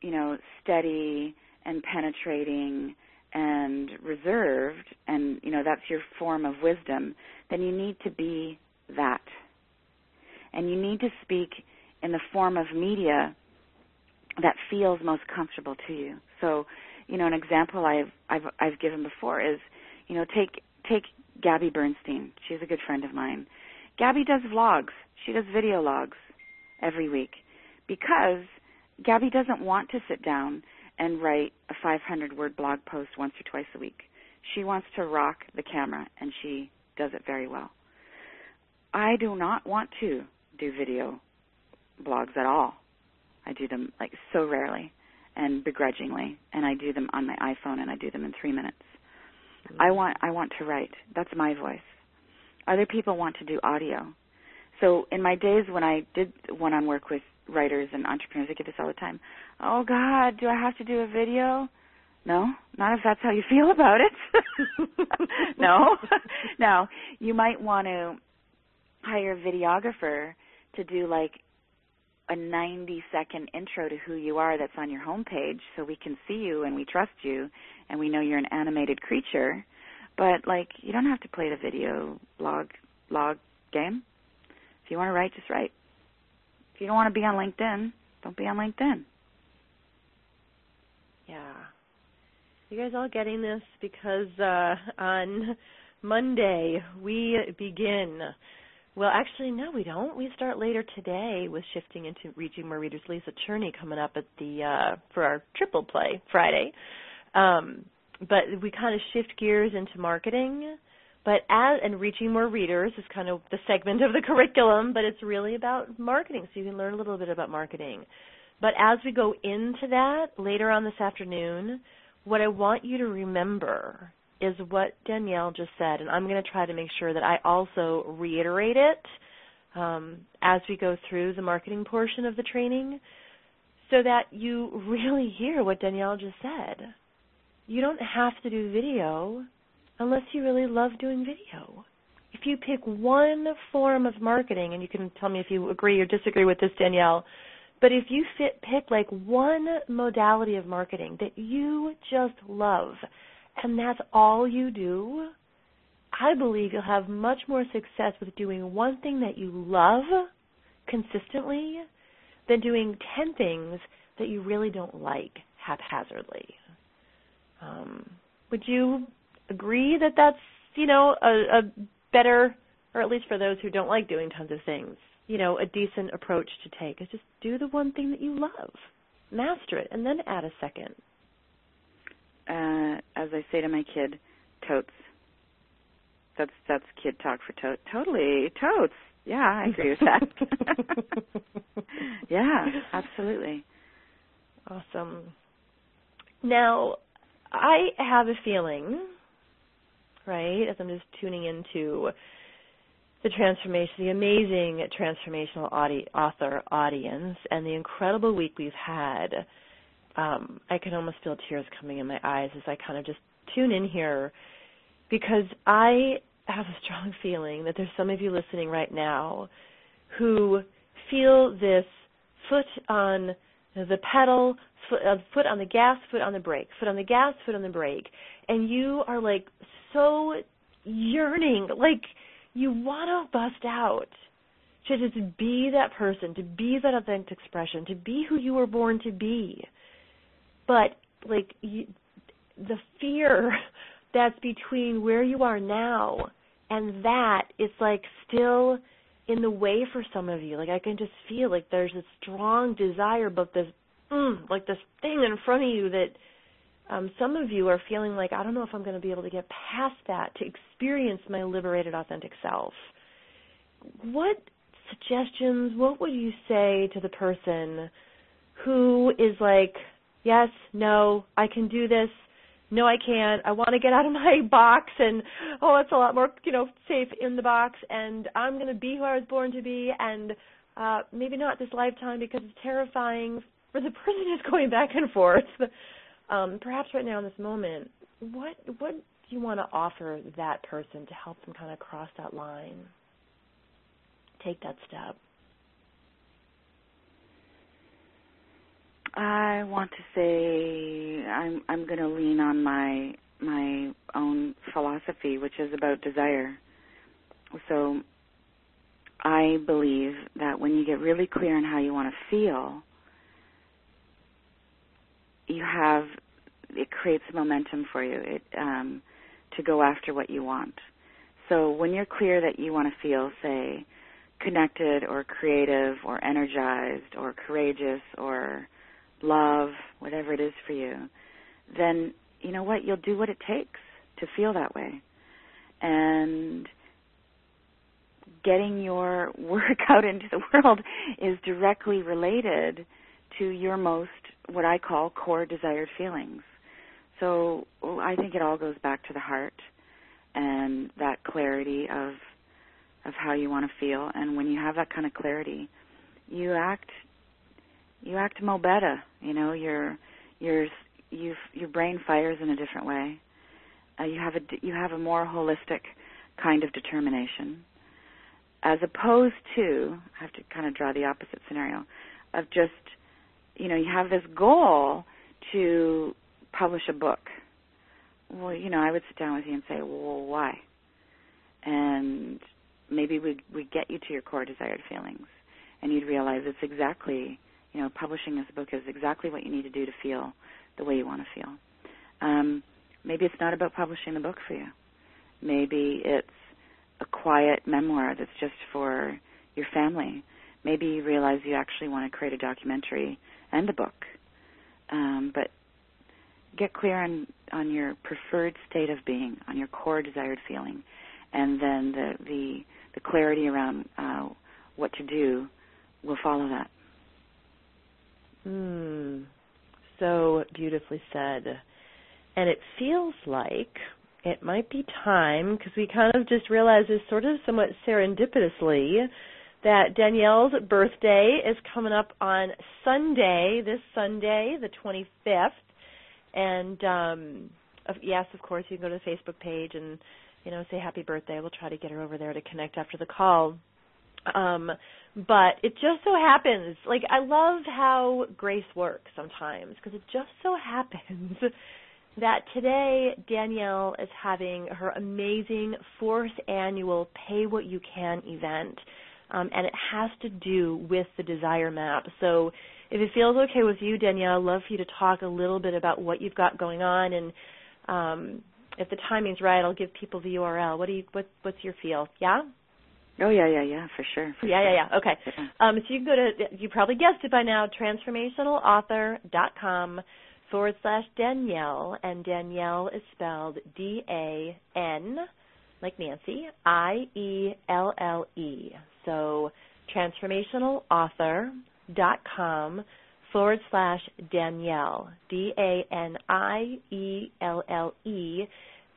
you know, steady and penetrating and reserved, and you know that's your form of wisdom, then you need to be that, and you need to speak in the form of media that feels most comfortable to you. So, you know, an example I've I've I've given before is, you know, take take Gabby Bernstein. She's a good friend of mine. Gabby does vlogs. She does video logs every week because Gabby doesn't want to sit down and write a 500 word blog post once or twice a week. She wants to rock the camera and she does it very well. I do not want to do video blogs at all. I do them like so rarely and begrudgingly, and I do them on my iPhone and I do them in three minutes. I want I want to write. That's my voice. Other people want to do audio. So in my days when I did one-on work with writers and entrepreneurs, I get this all the time. Oh God, do I have to do a video? No, not if that's how you feel about it. <laughs> no. <laughs> now, you might want to hire a videographer to do like a 90 second intro to who you are that's on your homepage so we can see you and we trust you and we know you're an animated creature. But like you don't have to play the video blog log game. If you want to write, just write. If you don't want to be on LinkedIn, don't be on LinkedIn. Yeah. You guys all getting this because uh on Monday we begin well, actually, no, we don't. We start later today with shifting into reaching more readers. Lisa Cherney coming up at the uh, for our triple play Friday, um, but we kind of shift gears into marketing. But as and reaching more readers is kind of the segment of the <laughs> curriculum, but it's really about marketing, so you can learn a little bit about marketing. But as we go into that later on this afternoon, what I want you to remember is what Danielle just said, and I'm going to try to make sure that I also reiterate it um, as we go through the marketing portion of the training so that you <laughs> really hear what Danielle just said. You don't have to do video unless you really love doing video. If you pick one form of marketing, and you can tell me if you agree or disagree with this, Danielle, but if you fit, pick like one modality of marketing that you just love, and that's all you do, I believe you'll have much more success with doing one thing that you love consistently than doing 10 things that you really don't like haphazardly. Um, would you agree that that's, you know, a, a better, or at least for those who don't like doing tons of things, you know, a decent approach to take is just do the one thing that you love, master it, and then add a second uh, as I say to my kid, totes. That's that's kid talk for tote. Totally, totes. Yeah, I agree with that. <laughs> <laughs> yeah, absolutely. Awesome. Now, I have a feeling, right, as I'm just tuning into the transformation, the amazing transformational audi- author audience, and the incredible week we've had um, I can almost feel tears coming in my eyes as I kind of just tune in here because I have a strong <laughs> feeling that there's some of you listening right now who feel this foot on the pedal, foot, uh, foot on the gas, foot on the brake, foot on the gas, foot on the brake, and you are like so yearning, like you want to bust out to just be that person, to be that authentic expression, to be who you were born to be. But like you, the fear that's between where you are now and that is like still in the way for some of you. Like I can just feel like there's a strong desire, but this mm, like this thing in front of you that um, some of you are feeling like I don't know if I'm going to be able to get past that to experience my liberated, authentic self. What suggestions? What would you say to the person who is like yes, no, I can do this. No, I can't. I want to get out of my <laughs> box and oh, it's a lot more, you know, safe in the box and I'm going to be who I was born to be and uh maybe not this lifetime because it's terrifying for the <laughs> person who's going back and forth. Um perhaps right now in this moment, what what do you want to offer that person to help them kind of cross that line? Take that step. I want to say I'm I'm going to lean on my my own philosophy, which is about desire. So I believe that when you get really clear on how you want to feel, you have it creates momentum for you it, um, to go after what you want. So when you're clear that you want to feel, say, connected or creative or energized or courageous or love, whatever it is for you, then you know what? You'll do what it takes to feel that way. And getting your <laughs> work out into the world is directly related to your most, what I call core desired feelings. So I think it all goes back to the heart and that clarity of of how you want to feel. And when you have that kind of clarity, you act you act mo better. You know, your your you your brain fires in a different way. Uh, you have a you have a more holistic kind of determination, as opposed to I have to kind of draw the opposite scenario of just you know you have this goal to publish a book. Well, you know, I would sit down with you and say, "Well, why?" And maybe we we get you to your core desired feelings, and you'd realize it's exactly you know publishing this book is exactly what you need to do to feel the way you want to feel. Um, maybe it's not about publishing the book for you. Maybe it's a quiet memoir that's just for your family. Maybe you realize you actually want to create a documentary and a book. Um, but get clear on on your preferred state of being, on your core desired feeling, and then the the, the clarity around uh, what to do will follow that. Hmm. So beautifully said. And it feels like it might be time because we kind of just realized this sort of somewhat serendipitously that Danielle's birthday is coming up on Sunday, this Sunday, the 25th. And um yes, of course, you can go to the Facebook page and you know say happy birthday. We'll try to get her over there to connect after the call. Um but it just so happens like I love how grace works sometimes because it just so <laughs> happens that today Danielle is having her amazing fourth annual Pay What You Can event. Um, and it has to do with the desire map. So if it feels okay with you, Danielle, I'd love for you to talk a little bit about what you've got going on and um, if the timing's right, I'll give people the URL. What do you what what's your feel? Yeah? Oh yeah, yeah, yeah, for sure. For yeah, sure. yeah, yeah. Okay. Yeah. Um, so you can go to you probably guessed it by now, transformationalauthor.com forward slash Danielle, and Danielle is spelled D A N, like Nancy, I E L L E. So transformationalauthor.com forward slash Danielle, D A N I E L L E.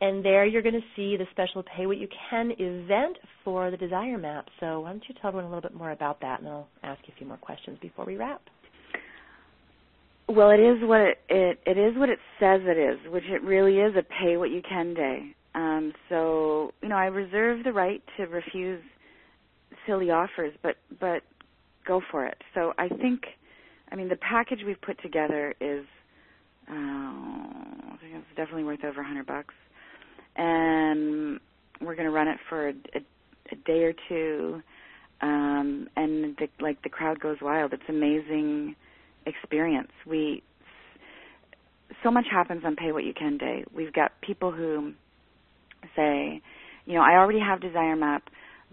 And there you're going to see the special Pay What You Can event for the Desire Map. So why don't you tell everyone a little bit more about that, and I'll ask you a few more questions before we wrap. Well, it is what it, it it is what it says it is, which it really is a pay what you can day. Um, so you know, I reserve the right to refuse silly offers, but but go for it. So I think, I mean, the package we've put together is, uh, I think it's definitely worth over a hundred bucks, and we're going to run it for a, a, a day or two, um, and the, like the crowd goes wild. It's amazing experience. We so much happens on Pay What You Can Day. We've got people who say, you know, I already have Desire Map,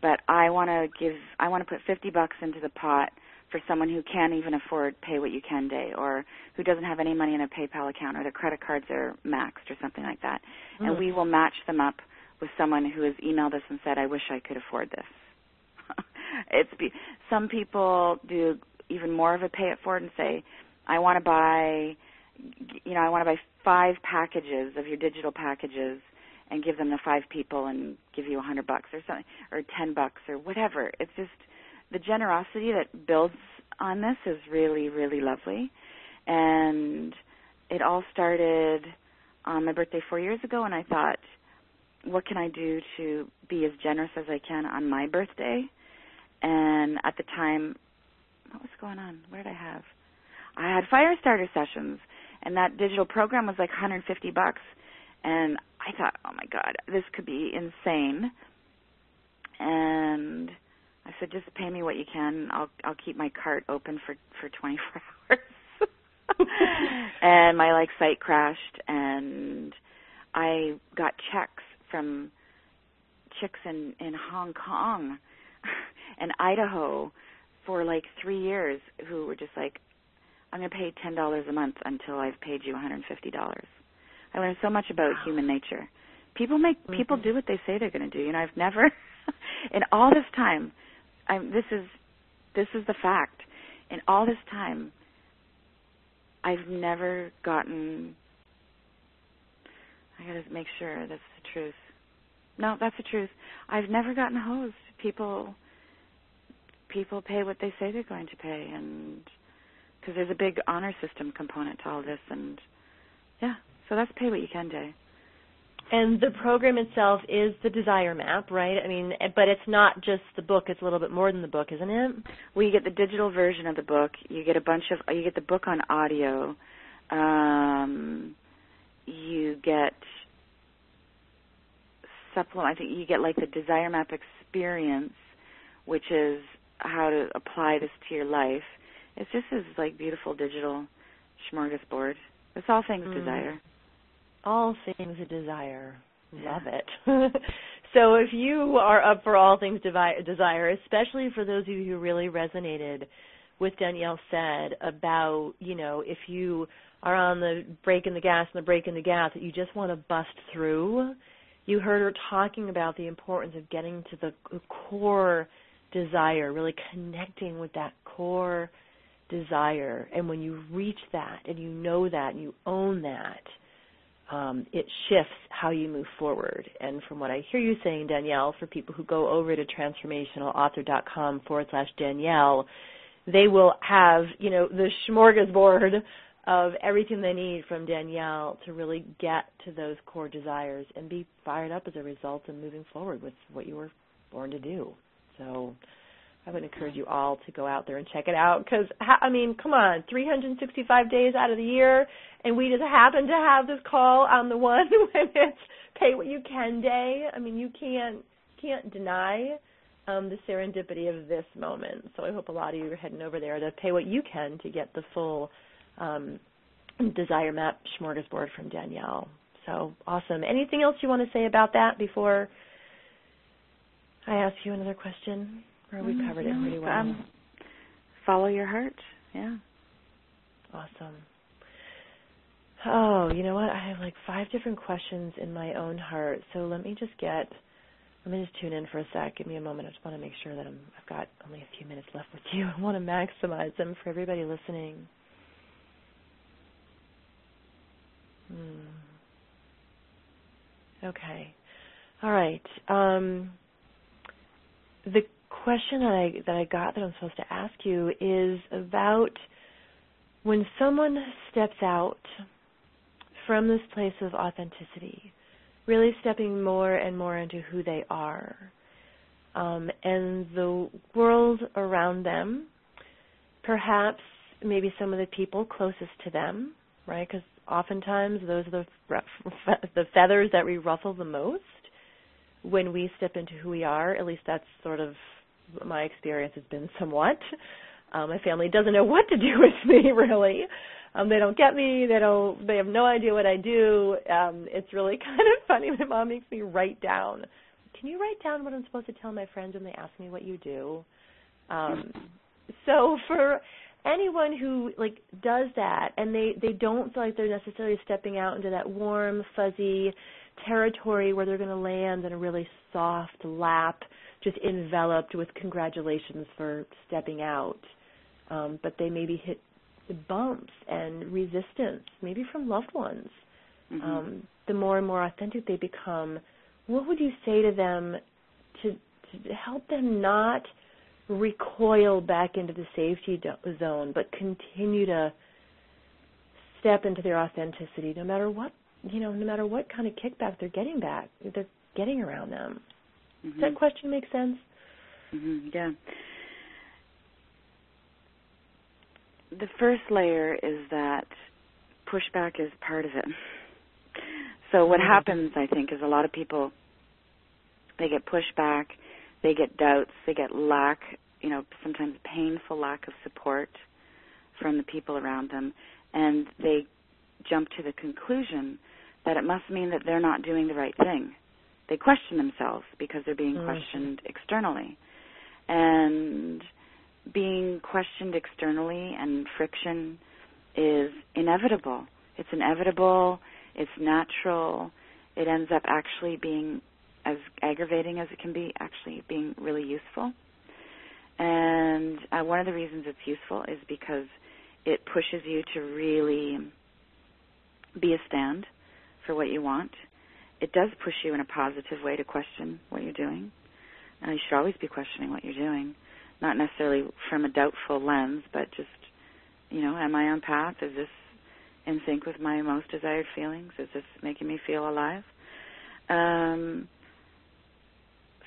but I want to give, I want to put 50 bucks into the pot for someone who can't even afford Pay What You Can Day, or who doesn't have any money in a PayPal account, or their credit cards are maxed, or something like that. Mm. And we will match them up with someone who has emailed us and said, "I wish I could afford this." <laughs> it's be, some people do even more of a pay it forward and say, I want to buy, you know, I want to buy five packages of your digital packages and give them to five people and give you a hundred bucks or something, or ten bucks or whatever. It's just the generosity that builds on this is really, really lovely. And it all started on my birthday four years ago, and I thought, what can I do to be as generous as I can on my birthday? And at the time, what was going on? What did I have? I had fire starter sessions, and that digital program was like 150 bucks. And I thought, oh my god, this could be insane. And I said, just pay me what you can. I'll I'll keep my cart open for for 24 <laughs> hours. <laughs> and my like site crashed, and I got checks from chicks in in Hong Kong <laughs> and Idaho for like three years who were just like, I'm going to pay ten dollars a month until I've paid you 150 dollars. I learned so much about human nature. People make mm-hmm. people do what they say they're going to do. You know, I've never, in all this time, I'm, this is this is the fact. In all this time, I've never gotten. I got to make sure that's the truth. No, that's the truth. I've never gotten hosed. People people pay what they say they're going to pay, and because there's a big honor system component to all this, and yeah, so that's pay what you can day. And the program itself is the desire map, right? I mean, but it's not just the book; it's a little bit more than the book, isn't it? Well, you get the digital version of the book. You get a bunch of. You get the book on audio. Um, you get supplement. I think you get like the desire map experience, which is how to apply this to your life. It's just this like beautiful digital smorgasbord. It's all things mm. desire. All things desire. Love it. <laughs> so if you are up for all things desire, especially for those of you who really resonated with Danielle said about, you know, if you are on the brake in the gas and the brake in the gas that you just want to bust through, you heard her talking about the importance of getting to the core desire, really connecting with that core desire. And when you reach that and you know that and you own that, um, it shifts how you move forward. And from what I hear you saying, Danielle, for people who go over to transformationalauthor.com forward slash Danielle, they will have, you know, the smorgasbord of everything they need from Danielle to really get to those core desires and be fired up as a result and moving forward with what you were born to do. So I would encourage you all to go out there and check it out because I mean, come on, 365 days out of the year, and we just happen to have this call on the one <laughs> when it's pay what you can day. I mean, you can't can't deny um, the serendipity of this moment. So I hope a lot of you are heading over there to pay what you can to get the full um, desire map smorgasbord from Danielle. So awesome. Anything else you want to say about that before I ask you another question? Or we mm-hmm. covered it pretty well. Um, follow your heart. Yeah. Awesome. Oh, you know what? I have like five different questions in my own heart. So let me just get let me just tune in for a sec. Give me a moment. I just want to make sure that I'm I've got only a few minutes left with you. <laughs> I want to maximize them for everybody listening. Hmm. Okay. All right. Um, the question that I that I got that I'm supposed to ask you is about when someone steps out from this place of authenticity, really stepping more and more into who they are, um, and the world around them, perhaps maybe some of the people closest to them, right? Because oftentimes those are the <laughs> the feathers that we ruffle the most when we step into who we are. At least that's sort of my experience has been somewhat. Um, my family doesn't know what to do <laughs> with me really. Um, they don't get me. They don't. They have no idea what I do. Um, it's really <laughs> kind of funny. My mom makes me write down. Can you write down what I'm supposed to tell my friends when they ask me what you do? Um, so for anyone who like does that and they they don't feel like they're necessarily stepping out into that warm fuzzy territory where they're going to land in a really soft lap just enveloped with congratulations for stepping out. Um, but they maybe hit the bumps and resistance, maybe from loved ones. Mm-hmm. Um, the more and more authentic they become, what would you say to them to, to help them not recoil back into the safety do- zone, but continue to step into their authenticity, no matter what you know, no matter what kind of kickback they're getting back, they're getting around them. Mm-hmm. Does that question make sense? Mm-hmm. Yeah. The first layer is that pushback is part of it. So what mm-hmm. happens, I think, is a lot of people they get pushback, they get doubts, they get lack, you know, sometimes painful lack of support from the people around them, and they jump to the conclusion that it must mean that they're not doing the right thing they question themselves because they're being mm-hmm. questioned externally. And being questioned externally and friction is inevitable. It's inevitable, it's natural. It ends up actually being as aggravating as it can be, actually being really useful. And uh, one of the reasons it's useful is because it pushes you to really be a stand for what you want it does push you in a positive way to question what you're doing. And you should always be questioning what you're doing, not necessarily from a doubtful lens, but just, you know, am I on path? Is this in sync with my most desired feelings? Is this making me feel alive? Um,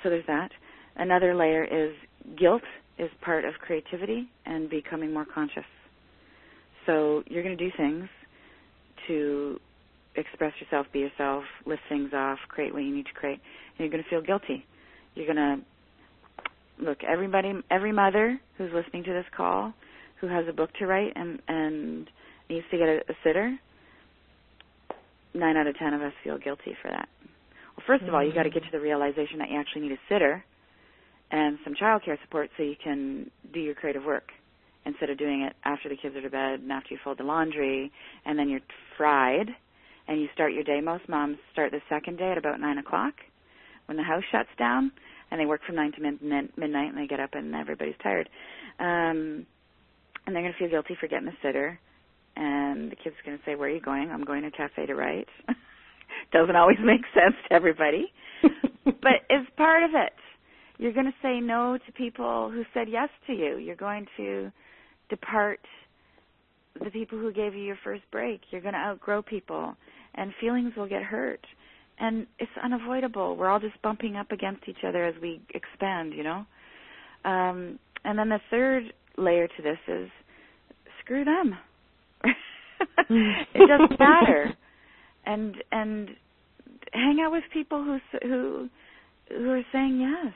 so there's that. Another layer is guilt is part of creativity and becoming more conscious. So you're going to do things to express yourself, be yourself, lift things off, create what you need to create, and you're going to feel guilty. You're going to look everybody, every mother who's listening to this call, who has a book to write and and needs to get a, a sitter. Nine out of ten of us feel guilty for that. Well, 1st of all, you got to mm-hmm. get to the realization that you actually need a sitter and some child care support so you can do your creative work instead of doing it after the kids are to bed and after you fold the laundry and then you're fried and you start your day. Most moms start the second day at about nine o'clock when the house shuts down and they work from nine to mid- midnight and they get up and everybody's tired. Um, and they're going to feel guilty for getting a sitter. And the kid's going to say, "Where are you going?" I'm going to a cafe to write. <laughs> Doesn't always make sense to everybody, <laughs> but it's part of it. You're going to say no to people who said yes to you. You're going to depart the people who gave you your first break. You're going to outgrow people, and feelings will get hurt. And it's unavoidable. We're all just bumping up against each other as we expand, you know. Um, and then the third layer to this is screw them. <laughs> it doesn't matter. <laughs> And and hang out with people who who who are saying yes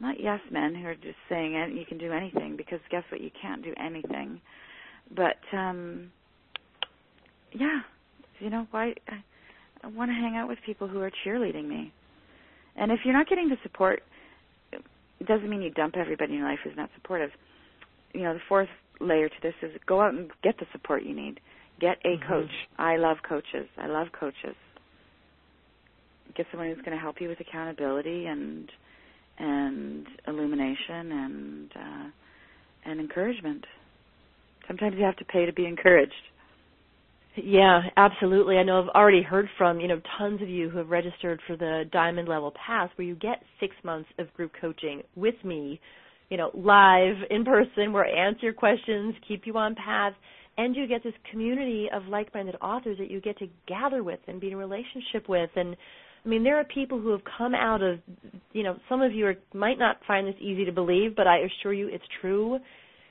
not yes men who are just saying you can do anything because guess what you can't do anything but um yeah you know why I, I want to hang out with people who are cheerleading me. And if you're not getting the support it doesn't mean you dump everybody in your life who's not supportive. You know the fourth layer to this is go out and get the support you need. Get a mm-hmm. coach. I love coaches. I love coaches. Get someone who's going to help you with accountability and and illumination and uh, and encouragement. Sometimes you have to pay to be encouraged. Yeah, absolutely. I know I've already heard from, you know, tons of you who have registered for the Diamond Level Pass where you get 6 months of group coaching with me, you know, live in person where I answer your questions, keep you on path, and you get this community of like-minded authors that you get to gather with and be in relationship with and I mean, there are people who have come out of, you know, some of you are, might not find this easy to believe, but I assure you it's true.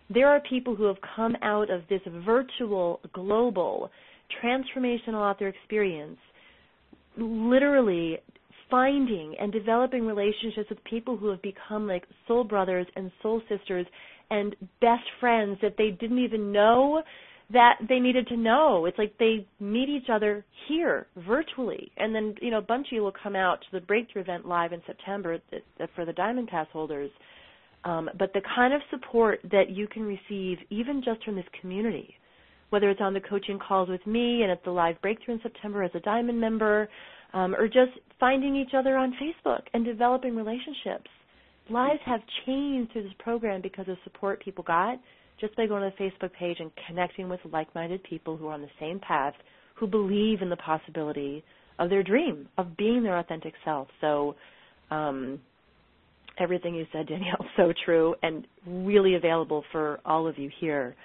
There are people who have come out of this virtual, global, transformational author experience, literally finding and developing relationships with people who have become like soul brothers and soul sisters and best friends that they didn't even know that they needed to know. It's like they meet each other here virtually, and then you know a bunch of you will come out to the breakthrough event live in September uh, for the Diamond Pass holders. Um, but the kind of support that you can receive, even just from this community, whether it's on the coaching calls with me and at the live breakthrough in September as a Diamond member, um, or just finding each other on Facebook and developing relationships. Lives have changed through this program because of support people got just by going to the Facebook page and connecting with like minded people who are on the same path, who believe in the possibility of their dream, of being their authentic self. So, um, everything you said, Danielle, so true and really available for all of you here.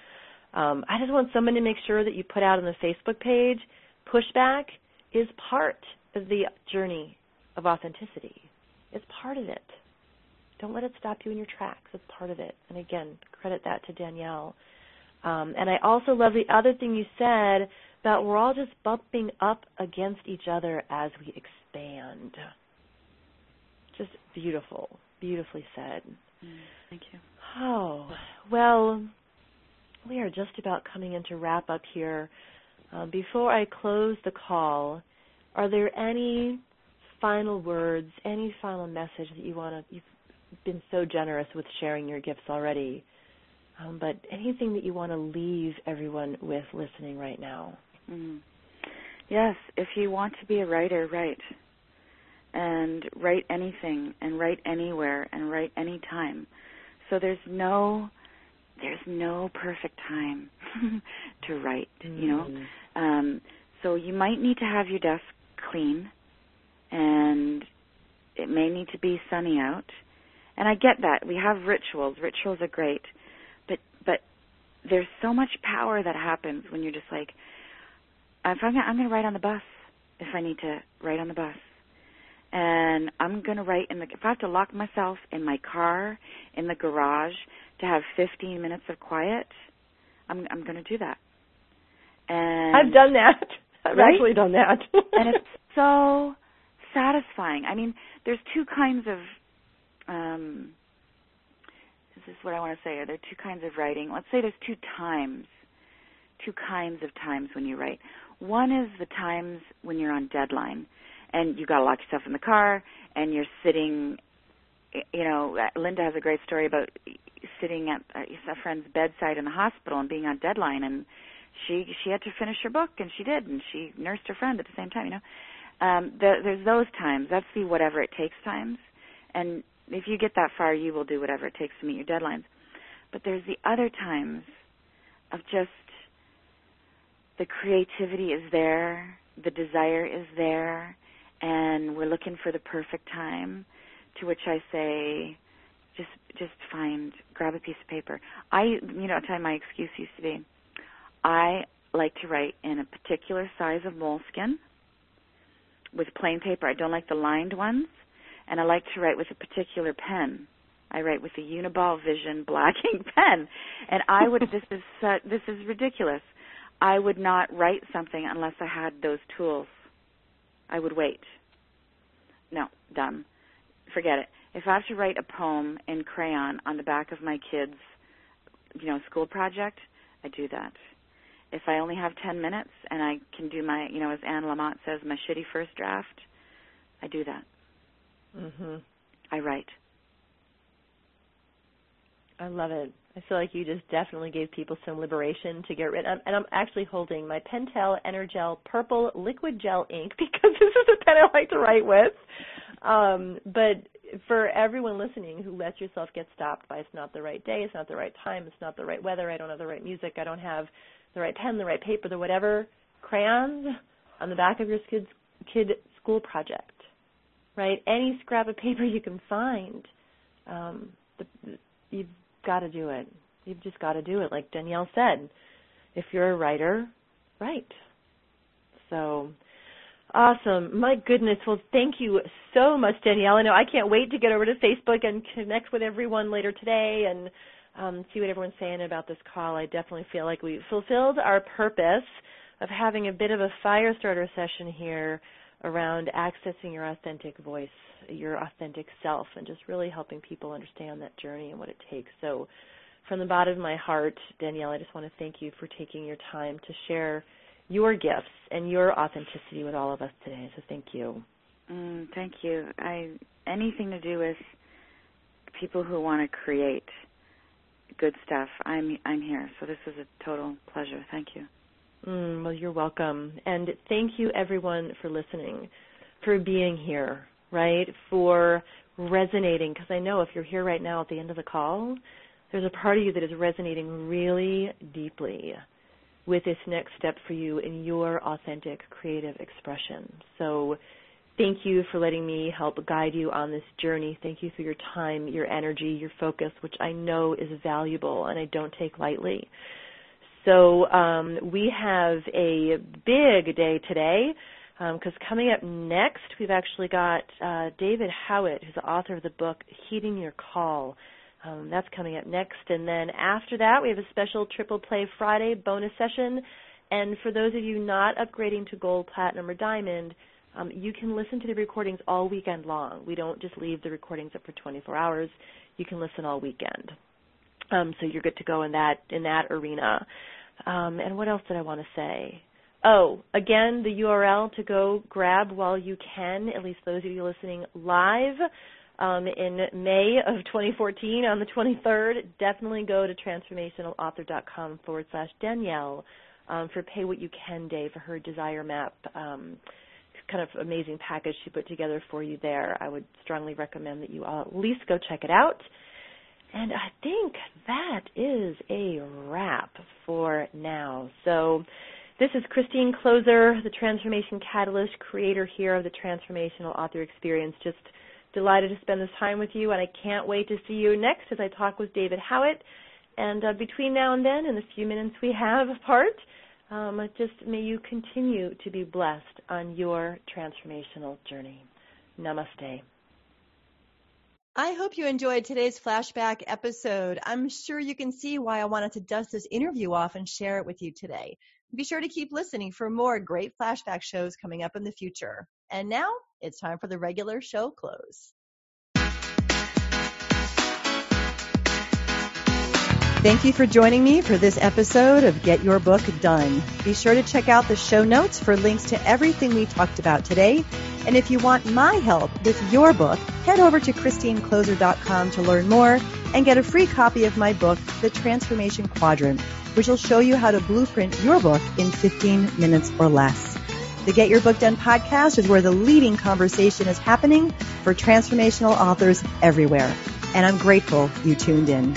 Um, I just want someone to make sure that you put out on the Facebook page pushback is part of the journey of authenticity. It's part of it. Don't let it stop you in your tracks. It's part of it. And again, credit that to Danielle. Um, and I also love the other thing you said about we're all just bumping up against each other as we expand. Just beautiful, beautifully said. Mm, thank you. Oh, well, we are just about coming into wrap up here. Um, before I close the call, are there any final words, any final message that you want to, you've been so generous with sharing your gifts already. Um, but anything that you want to leave everyone with listening right now? Mm. Yes, if you want to be a writer, write. And write anything and write anywhere and write anytime. So there's no there's no perfect time <laughs> to write, mm you know. Mm-hmm. Um, so you might need to have your desk clean and it may need to be sunny out and I get that. We have rituals. Rituals are great. But but there's so much power that happens when you're just like if I'm gonna, I'm going to write on the bus. if I need to write on the bus. And I'm going to write in the if I have to lock myself in my car in the garage to have 15 minutes of quiet, I'm I'm going to do that. And I've done that. <laughs> I've right? actually done that. <laughs> and it's so satisfying. I mean, there's two kinds of um is this is what I want to say. Are there two kinds of writing? Let's say there's two times. Two kinds of times when you write. One is the times when you're on deadline and you got to lock yourself in the car and you're sitting you know, Linda has a great story about sitting at a friend's bedside in the hospital and being on deadline and she she had to finish her book and she did and she nursed her friend at the same time you know. Um the, there's those times that's the whatever it takes times and if you get that far you will do whatever it takes to meet your deadlines. But there's the other times of just the creativity is there the desire is there and we're looking for the perfect time to which i say just just find grab a piece of paper i you know you my excuse used to be I like to write in a particular size of moleskin with plain paper. I don't like the lined ones, and I like to write with a particular pen. I write with a Uniball Vision <laughs> black ink pen, and I would. this is uh, this is ridiculous. I would not write something unless I had those tools. I would wait. No, dumb. Forget it. If I have to write a poem in crayon on the back of my kids' you know school project, I do that if I only have 10 minutes and I can do my, you know, as Anne Lamott says, my shitty first draft, I do that. Mhm. I write. I love it. I feel like you just definitely gave people some liberation to get rid of. And I'm actually holding my Pentel Energel Purple Liquid Gel ink <laughs> because this is the pen I like to write with. Um, but for everyone listening who lets yourself get stopped by it's not the right day, it's not the right time, it's not the right weather, I don't have the right music, I don't have the right pen, the right paper, the whatever, crayons on the back of your kid's kid school project, right? Any scrap of paper you can find, um, the, the, got to do it. You've just got to do it, like Danielle said. If you're a writer, write. So awesome. My goodness. Well, thank you so much, Danielle. I know I can't wait to get over to Facebook and connect with everyone later today and um, see what everyone's saying about this call. I definitely feel like we fulfilled our purpose of having a bit of a fire starter session here around accessing your authentic voice, your authentic self, and just really helping people understand that journey and what it takes. So, from the bottom of my heart, Danielle, I just want to thank you for taking your time to share your gifts and your authenticity with all of us today. So, thank you. Mm, thank you. I anything to do with people who want to create good stuff. I'm I'm here. So this is a total pleasure. Thank you. Mm, well, you're welcome. And thank you everyone for listening, for being here, right? For resonating because I know if you're here right now at the end of the call, there's a part of you that is resonating really deeply with this next step for you in your authentic creative expression. So Thank you for letting me help guide you on this journey. Thank you for your time, your energy, your focus, which I know is valuable and I don't take lightly. So um, we have a big day today because um, coming up next, we've actually got uh, David Howitt, who's the author of the book Heeding Your Call. Um, that's coming up next. And then after that, we have a special Triple Play Friday bonus session. And for those of you not upgrading to Gold, Platinum, or Diamond, um, you can listen to the recordings all weekend long. We don't just leave the recordings up for 24 hours. You can listen all weekend. Um, so you're good to go in that in that arena. Um, and what else did I want to say? Oh, again, the URL to go grab while you can, at least those of you listening live um, in May of 2014 on the 23rd. Definitely go to transformationalauthor.com forward slash Danielle um, for Pay What You Can Day for her Desire Map. Um, kind of amazing package she put together for you there. I would strongly recommend that you all at least go check it out. And I think that is a wrap for now. So this is Christine Kloser, the Transformation Catalyst, creator here of the Transformational Author Experience. Just delighted to spend this time with you, and I can't wait to see you next as I talk with David Howitt. And uh, between now and then, in the few minutes we have apart, Um, just may you continue to be blessed on your transformational journey. Namaste. I hope you enjoyed today's flashback episode. I'm sure you can see why I wanted to dust this interview off and share it with you today. Be sure to keep listening for more great flashback shows coming up in the future. And now it's time for the regular show close. Thank you for joining me for this episode of Get Your Book Done. Be sure to check out the show notes for links to everything we talked about today. And if you want my help with your book, head over to christinekloser.com to learn more and get a free copy of my book, The Transformation Quadrant, which will show you how to blueprint your book in 15 minutes or less. The Get Your Book Done podcast is where the leading conversation is happening for transformational authors everywhere. And I'm grateful you tuned in.